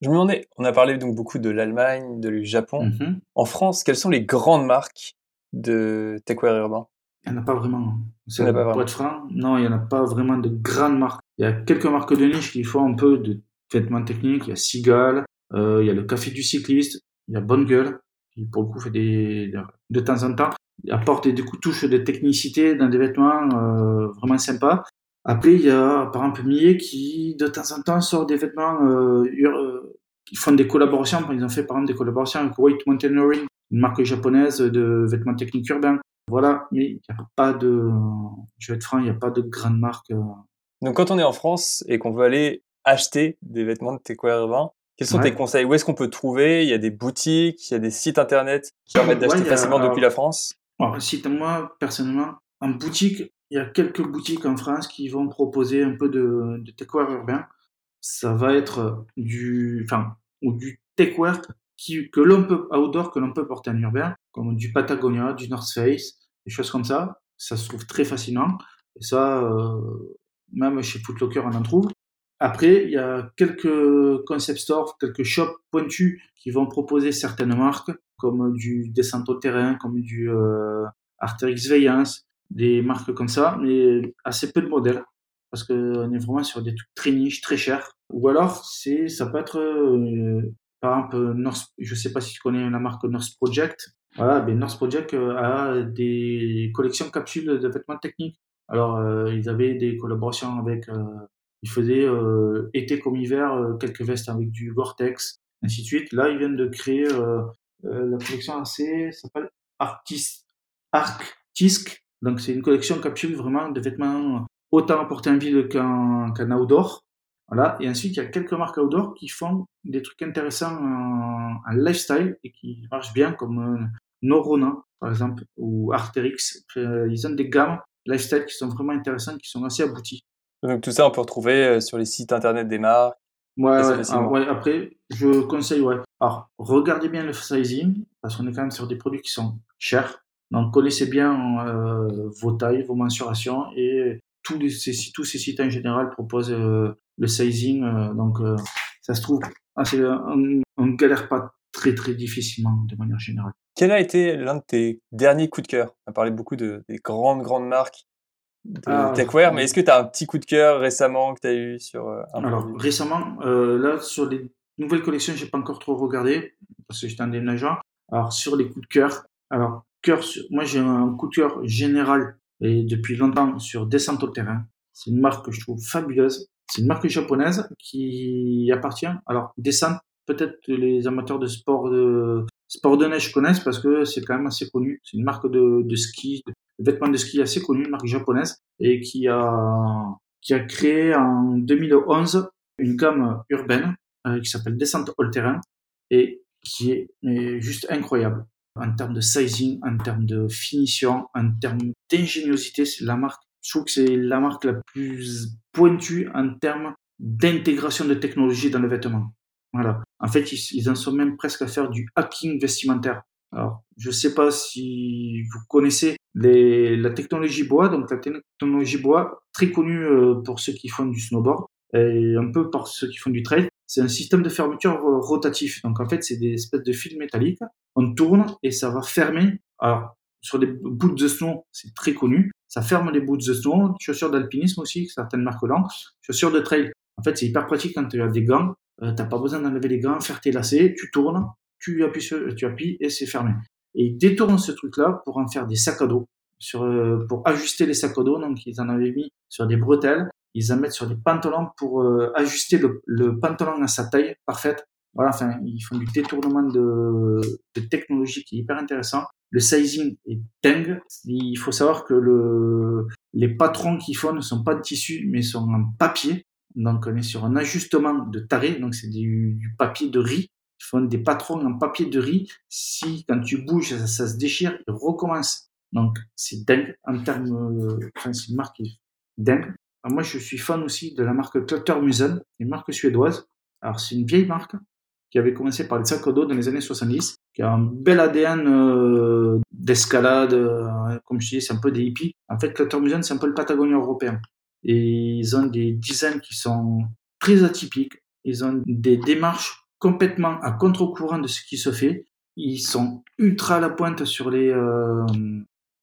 Je me demandais, on a parlé donc beaucoup de l'Allemagne, du Japon. Mhm. En France, quelles sont les grandes marques de techwear urbain? Il n'y en a pas vraiment. Il y en a pas Pour vraiment. être franc, non, il n'y en a pas vraiment de grandes marques. Il y a quelques marques de niche qui font un peu de vêtements techniques. Il y a Seagal, euh, il y a le Café du Cycliste, il y a Bonne Gueule, qui pour le coup fait des, de temps en temps, apporte des, des coups de touche de technicité dans des vêtements euh, vraiment sympas. Après, il y a par exemple Millet qui de temps en temps sort des vêtements, euh, euh, qui font des collaborations. Ils ont fait par exemple des collaborations avec White Mountaineering, une marque japonaise de vêtements techniques urbains. Voilà, mais il n'y a pas de, je vais être franc, il n'y a pas de grande marque. euh. Donc, quand on est en France et qu'on veut aller acheter des vêtements de techwear urbain, quels sont Ouais. tes conseils? Où est-ce qu'on peut trouver? Il y a des boutiques, il y a des sites internet qui permettent d'acheter a- facilement depuis la France? Alors, si t'as- moi, personnellement, en boutique, il y a quelques boutiques en France qui vont proposer un peu de, de techwear urbain. Ça va être du, enfin, ou du techwear qui, que l'on peut, outdoor, que l'on peut porter en urbain, comme du Patagonia, du North Face, des choses comme ça. Ça se trouve très fascinant. Et ça, même chez Footlocker, on en trouve. Après, il y a quelques concept stores, quelques shops pointus qui vont proposer certaines marques, comme du descente au terrain, comme du euh, Arterix Veillance, des marques comme ça, mais assez peu de modèles, parce qu'on est vraiment sur des trucs très niches, très chers. Ou alors, c'est, ça peut être, euh, par exemple, North, je sais pas si tu connais la marque North Project. Voilà, ben North Project euh, a des collections capsules de vêtements techniques. Alors, euh, ils avaient des collaborations avec ils faisaient été comme hiver quelques vestes avec du Gore-Tex, ainsi de suite. Là, ils viennent de créer la collection AC, s'appelle Artis, Arctisk. Donc, c'est une collection capsule vraiment de vêtements autant à porter en ville qu'en qu'en outdoor. Voilà. Et ensuite, il y a quelques marques outdoor qui font des trucs intéressants en, en lifestyle et qui marchent bien, comme Norona, par exemple, ou Arterix. Ils ont des gammes lifestyle qui sont vraiment intéressantes, qui sont assez abouties. Donc tout ça, on peut retrouver euh, sur les sites internet des marques. Ouais, ah, ouais, après, je conseille, ouais. Alors, regardez bien le sizing, parce qu'on est quand même sur des produits qui sont chers. Donc, connaissez bien euh, vos tailles, vos mensurations, et tous, les, ces, tous ces sites en général proposent euh, le sizing. donc, ça se trouve, ah, on ne galère pas très, très difficilement de manière générale. Quel a été l'un de tes derniers coups de cœur? On a parlé beaucoup de, des grandes, grandes marques de ah, techwear, mais est-ce que tu as un petit coup de cœur récemment que tu as eu sur euh, un Alors, récemment, euh, là, sur les nouvelles collections, j'ai pas encore trop regardé parce que j'étais un déménageur. Alors, sur les coups de cœur, alors, cœur, moi, j'ai un coup de cœur général et depuis longtemps sur Descente au terrain. C'est une marque que je trouve fabuleuse. C'est une marque japonaise qui appartient. Alors, Descente, peut-être les amateurs de sport de sport de neige connaissent parce que c'est quand même assez connu. C'est une marque de, de ski, vêtements de ski assez connu, une marque japonaise, et qui a, qui a créé en 2011 une gamme urbaine euh, qui s'appelle Descente All Terrain et qui est, juste incroyable en termes de sizing, en termes de finition, en termes d'ingéniosité. C'est la marque, je trouve que c'est la marque la plus pointue en termes d'intégration de technologie dans le vêtement. Voilà. En fait, ils, en sont même presque à faire du hacking vestimentaire. Alors, je sais pas si vous connaissez la technologie bois, donc la technologie bois, très connue euh, pour ceux qui font du snowboard et un peu pour ceux qui font du trail. C'est un système de fermeture rotatif. Donc en fait, c'est des espèces de fils métalliques. On tourne et ça va fermer. Alors sur des boots de snow, c'est très connu. Ça ferme les boots de snow, chaussures d'alpinisme aussi, certaines marques là, chaussures de trail. En fait, c'est hyper pratique quand tu as des gants. Euh, t'as pas besoin d'enlever les gants, faire tes lacets, tu tournes, tu appuies, sur, tu appuies et c'est fermé. Et ils détournent ce truc-là pour en faire des sacs à dos, sur, euh, pour ajuster les sacs à dos. Donc, ils en avaient mis sur des bretelles. Ils en mettent sur des pantalons pour euh, ajuster le, le, pantalon à sa taille parfaite. Voilà, enfin, ils font du détournement de, de technologie qui est hyper intéressant. Le sizing est dingue. Il faut savoir que le, les patrons qu'ils font ne sont pas de tissu, mais sont en papier. Donc, on est sur un ajustement de taré. Donc, c'est du, du papier de riz ils font des patrons en papier de riz. Si, quand tu bouges, ça, se déchire, ils recommencent. Donc, c'est dingue en termes, euh, enfin, c'est une marque dingue. Alors, moi, je suis fan aussi de la marque Klettermusen, une marque suédoise. Alors, c'est une vieille marque qui avait commencé par les sacs à dos dans les années 70, qui a un bel ADN euh, d'escalade, euh, comme je dis, c'est un peu des hippies. En fait, Klettermusen, c'est un peu le Patagonien européen. Et ils ont des designs qui sont très atypiques. Ils ont des démarches complètement à contre-courant de ce qui se fait. Ils sont ultra à la pointe sur les euh,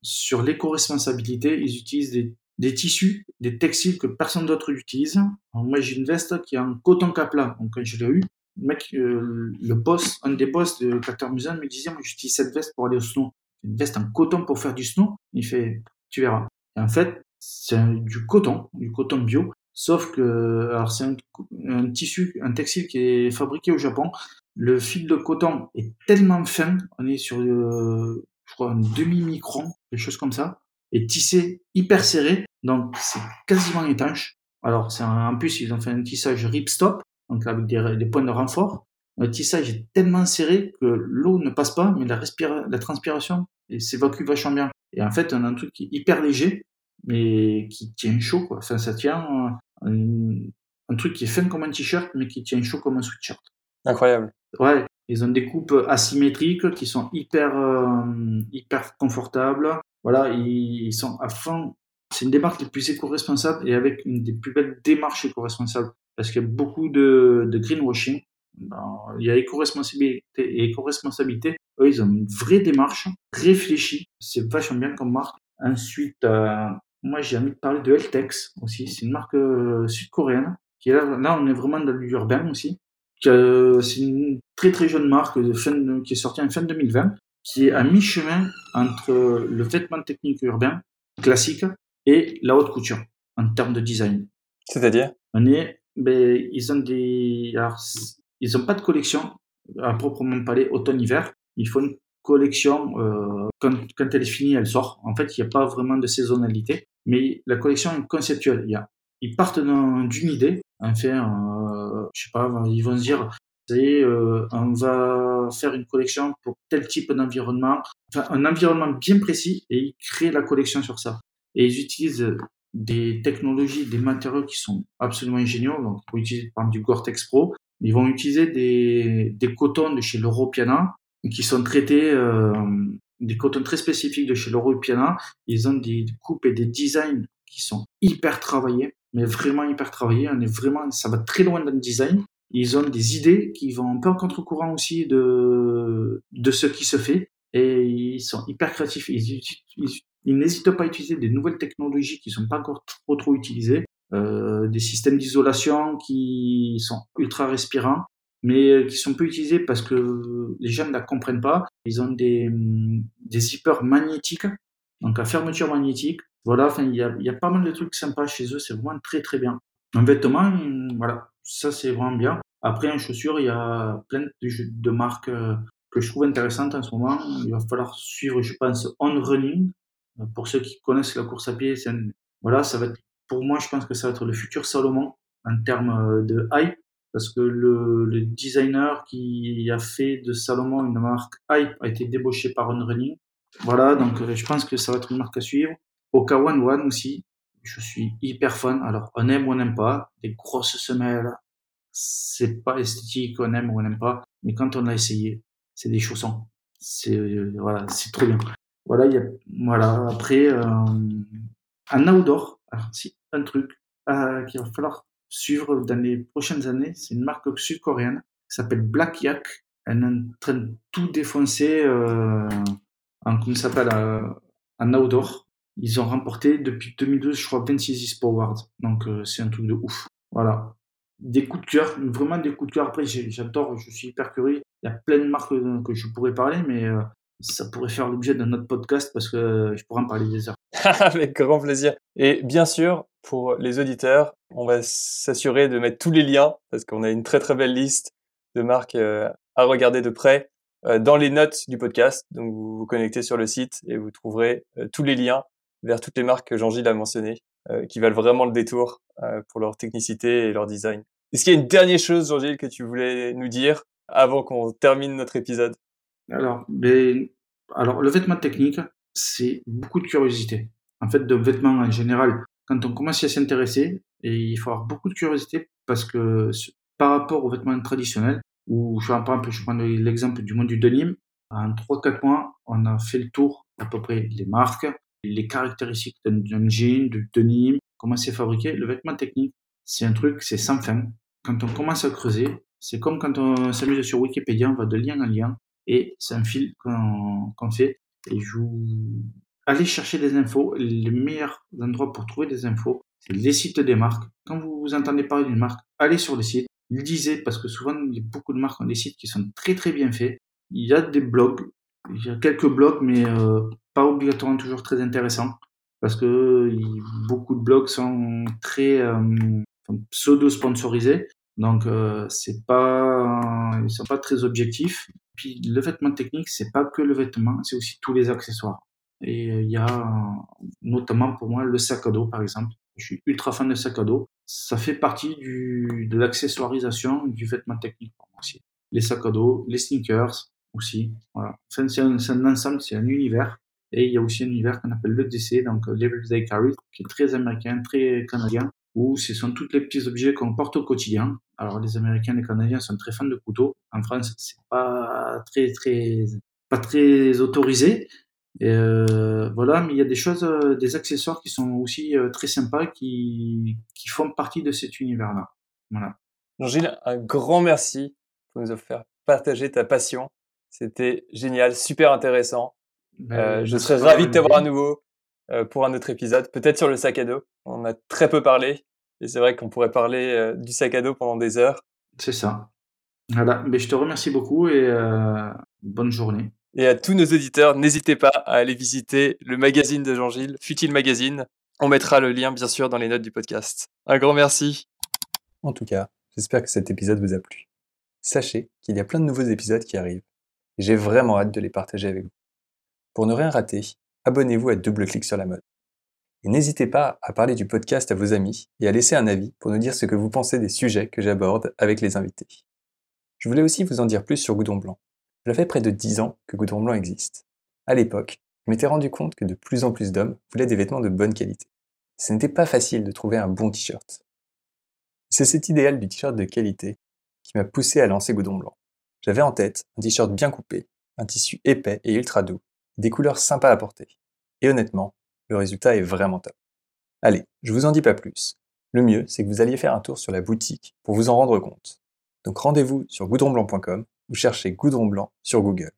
sur l'éco-responsabilité. Ils utilisent des, des, tissus, des textiles que personne d'autre utilise. moi, j'ai une veste qui est en coton capla. Donc, quand je l'ai eu, le mec, euh, le boss, un des boss de Capteur Museum me disait, moi, j'utilise cette veste pour aller au snow. Une veste en coton pour faire du snow. Il fait, tu verras. Et en fait, c'est du coton, du coton bio. Sauf que, alors c'est un, tissu, un textile qui est fabriqué au Japon. Le fil de coton est tellement fin, on est sur, euh, je crois, un demi-micron, quelque chose comme ça, et tissé hyper serré, donc c'est quasiment étanche. Alors, c'est en plus, ils ont fait un tissage ripstop, donc avec des, points de renfort. Le tissage est tellement serré que l'eau ne passe pas, mais la, la transpiration s'évacue vachement bien. Et en fait, on a un truc qui est hyper léger, mais qui tient chaud, quoi. Enfin, ça tient, un, truc qui est fin comme un t-shirt, mais qui tient chaud comme un sweatshirt. Incroyable. Ouais. Ils ont des coupes asymétriques qui sont hyper, euh, hyper confortables. Voilà, ils, sont à fond. C'est une des marques les plus éco-responsables et avec une des plus belles démarches éco-responsables. Parce qu'il y a beaucoup de, greenwashing. il y a éco-responsabilité et éco-responsabilité. Eux, ils ont une vraie démarche réfléchie. C'est vachement bien comme marque. Ensuite, euh, moi, j'ai envie de parler de Eltex aussi. C'est une marque euh, sud-coréenne. Qui est là, là, on est vraiment dans l'urbain aussi. C'est une très très jeune marque qui est sortie en fin 2020, qui est à mi-chemin entre le vêtement technique urbain classique et la haute couture en termes de design. C'est-à-dire? On est, ben, ils ont des, alors, ils ont pas de collection à proprement parler automne-hiver. Ils font une collection euh, quand, quand elle est finie, elle sort. En fait, il n'y a pas vraiment de saisonnalité, mais la collection est conceptuelle. Il y a, ils partent d'une idée, enfin, euh, je sais pas, ils vont se dire, c'est, euh, on va faire une collection pour tel type d'environnement, enfin, un environnement bien précis, et ils créent la collection sur ça. Et ils utilisent des technologies, des matériaux qui sont absolument géniaux. Donc, ils utiliser par exemple du Gore-Tex Pro. Ils vont utiliser des, des cotons de chez l'Europiana qui sont traités, euh, des cotons très spécifiques de chez l'Europiana. Ils ont des coupes et des designs qui sont hyper travaillés, mais vraiment hyper travaillés. On est vraiment, ça va très loin dans le design. Ils ont des idées qui vont un peu en contre-courant aussi de, de ce qui se fait. Et ils sont hyper créatifs. Ils, ils, n'hésitent pas à utiliser des nouvelles technologies qui sont pas encore trop trop utilisées. Euh, des systèmes d'isolation qui sont ultra respirants mais euh, qui sont peu utilisés parce que les gens ne la comprennent pas. Ils ont des, des zippers magnétiques, donc à fermeture magnétique. Voilà, il y a, pas mal de trucs sympas chez eux, c'est vraiment très très bien. Un vêtement, voilà, ça c'est vraiment bien. Après, en chaussures, il y a plein de, de marques euh, que je trouve intéressantes en ce moment. Il va falloir suivre, je pense, On Running. Pour ceux qui connaissent la course à pied, voilà, ça va être, pour moi, je pense que ça va être le futur Salomon en termes euh, de hype parce que le, le, designer qui a fait de Salomon une marque hype a été débauché par Unrunning. Voilà, donc euh, je pense que ça va être une marque à suivre. Oka One One aussi, je suis hyper fan. Alors, on aime ou on n'aime pas. Des grosses semelles, c'est pas esthétique, on aime ou on n'aime pas. Mais quand on a essayé, c'est des chaussons. C'est euh, voilà, c'est trop bien. Voilà, il y a, voilà. Après, euh, un outdoor, alors si un truc euh, qu'il va falloir suivre dans les prochaines années. C'est une marque sud-coréenne qui s'appelle Black Yak. Elle est en train de tout défoncer euh, en, comment s'appelle, en outdoor. Ils ont remporté depuis 2012, je crois, 26 Expo Awards. Donc, euh, c'est un truc de ouf. Voilà. Des coups de cœur, vraiment des coups de cœur. Après, j'adore, je suis hyper curieux. Il y a plein de marques que je pourrais parler, mais euh, ça pourrait faire l'objet d'un autre podcast parce que je pourrais en parler des heures. Avec grand plaisir. Et bien sûr, pour les auditeurs, on va s'assurer de mettre tous les liens parce qu'on a une très très belle liste de marques euh, à regarder de près euh, dans les notes du podcast. Donc vous vous connectez sur le site et vous trouverez euh, tous les liens vers toutes les marques que Jean-Gilles a mentionnées qui valent vraiment le détour pour leur technicité et leur design. Est-ce qu'il y a une dernière chose, Jean-Gilles, que tu voulais nous dire avant qu'on termine notre épisode? Alors, ben, alors le vêtement technique, c'est beaucoup de curiosité. En fait, de vêtements en général, quand on commence à s'intéresser, il faut avoir beaucoup de curiosité parce que par rapport aux vêtements traditionnels, où je prends, je prends l'exemple du monde du denim, en 3-4 mois, on a fait le tour à peu près des marques, les caractéristiques d'un jean, du denim, comment c'est fabriqué. Le vêtement technique, c'est un truc, c'est sans fin. Quand on commence à creuser, c'est comme quand on s'amuse sur Wikipédia, on va de lien en lien, et c'est un fil qu'on fait. Et vous... Allez chercher des infos. Les meilleurs endroits pour trouver des infos, c'est les sites des marques. Quand vous, vous entendez parler d'une marque, allez sur le site, lisez, parce que souvent, il y a beaucoup de marques ont des sites qui sont très très bien faits. Il y a des blogs, il y a quelques blogs, mais euh, pas obligatoirement toujours très intéressants, parce que beaucoup de blogs sont très euh, pseudo-sponsorisés. Donc euh, c'est pas, ils sont pas très objectifs. Puis le vêtement technique, c'est pas que le vêtement, c'est aussi tous les accessoires. Et euh, il y a notamment pour moi le sac à dos, par exemple. Je suis ultra fan de sac à dos. Ça fait partie du, de l'accessoirisation du vêtement technique pour moi aussi. Les sacs à dos, les sneakers aussi. Voilà. Enfin, c'est un, un, ensemble, c'est un univers. Et il y a aussi un univers qu'on appelle le DC, donc euh, Level Carry, qui est très américain, très canadien, où ce sont tous les petits objets qu'on porte au quotidien Alors les Américains, les Canadiens sont très fans de couteaux. En France, c'est pas très très pas très autorisé. Et euh, voilà, mais il y a des choses, euh, des accessoires qui sont aussi euh, très sympas, qui, qui font partie de cet univers-là. Voilà. Jean-Gilles, un grand merci pour nous faire partager ta passion. C'était génial, super intéressant. Ben, je serais ravi de t'avoir à nouveau pour un autre épisode, peut-être sur le sac à dos. On a très peu parlé, et c'est vrai qu'on pourrait parler du sac à dos pendant des heures. C'est ça. Voilà, mais je te remercie beaucoup et bonne journée. Et à tous nos auditeurs, n'hésitez pas à aller visiter le magazine de Jean-Gilles, Futile Magazine. On mettra le lien, bien sûr, dans les notes du podcast. Un grand merci. En tout cas, j'espère que cet épisode vous a plu. Sachez qu'il y a plein de nouveaux épisodes qui arrivent. Et j'ai vraiment hâte de les partager avec vous. Pour ne rien rater, abonnez-vous à Double Clic sur la mode. N'hésitez pas à parler du podcast à vos amis et à laisser un avis pour nous dire ce que vous pensez des sujets que j'aborde avec les invités. Je voulais aussi vous en dire plus sur Goudon Blanc. Cela fait près de 10 ans que Goudron Blanc existe. À l'époque, je m'étais rendu compte que de plus en plus d'hommes voulaient des vêtements de bonne qualité. Ce n'était pas facile de trouver un bon t-shirt. C'est cet idéal du t-shirt de qualité qui m'a poussé à lancer Goudron Blanc. J'avais en tête un t-shirt bien coupé, un tissu épais et ultra doux, des couleurs sympas à porter. Et honnêtement, le résultat est vraiment top. Allez, je vous en dis pas plus. Le mieux, c'est que vous alliez faire un tour sur la boutique pour vous en rendre compte. Donc rendez-vous sur goudronblanc.com ou cherchez Goudron Blanc sur Google.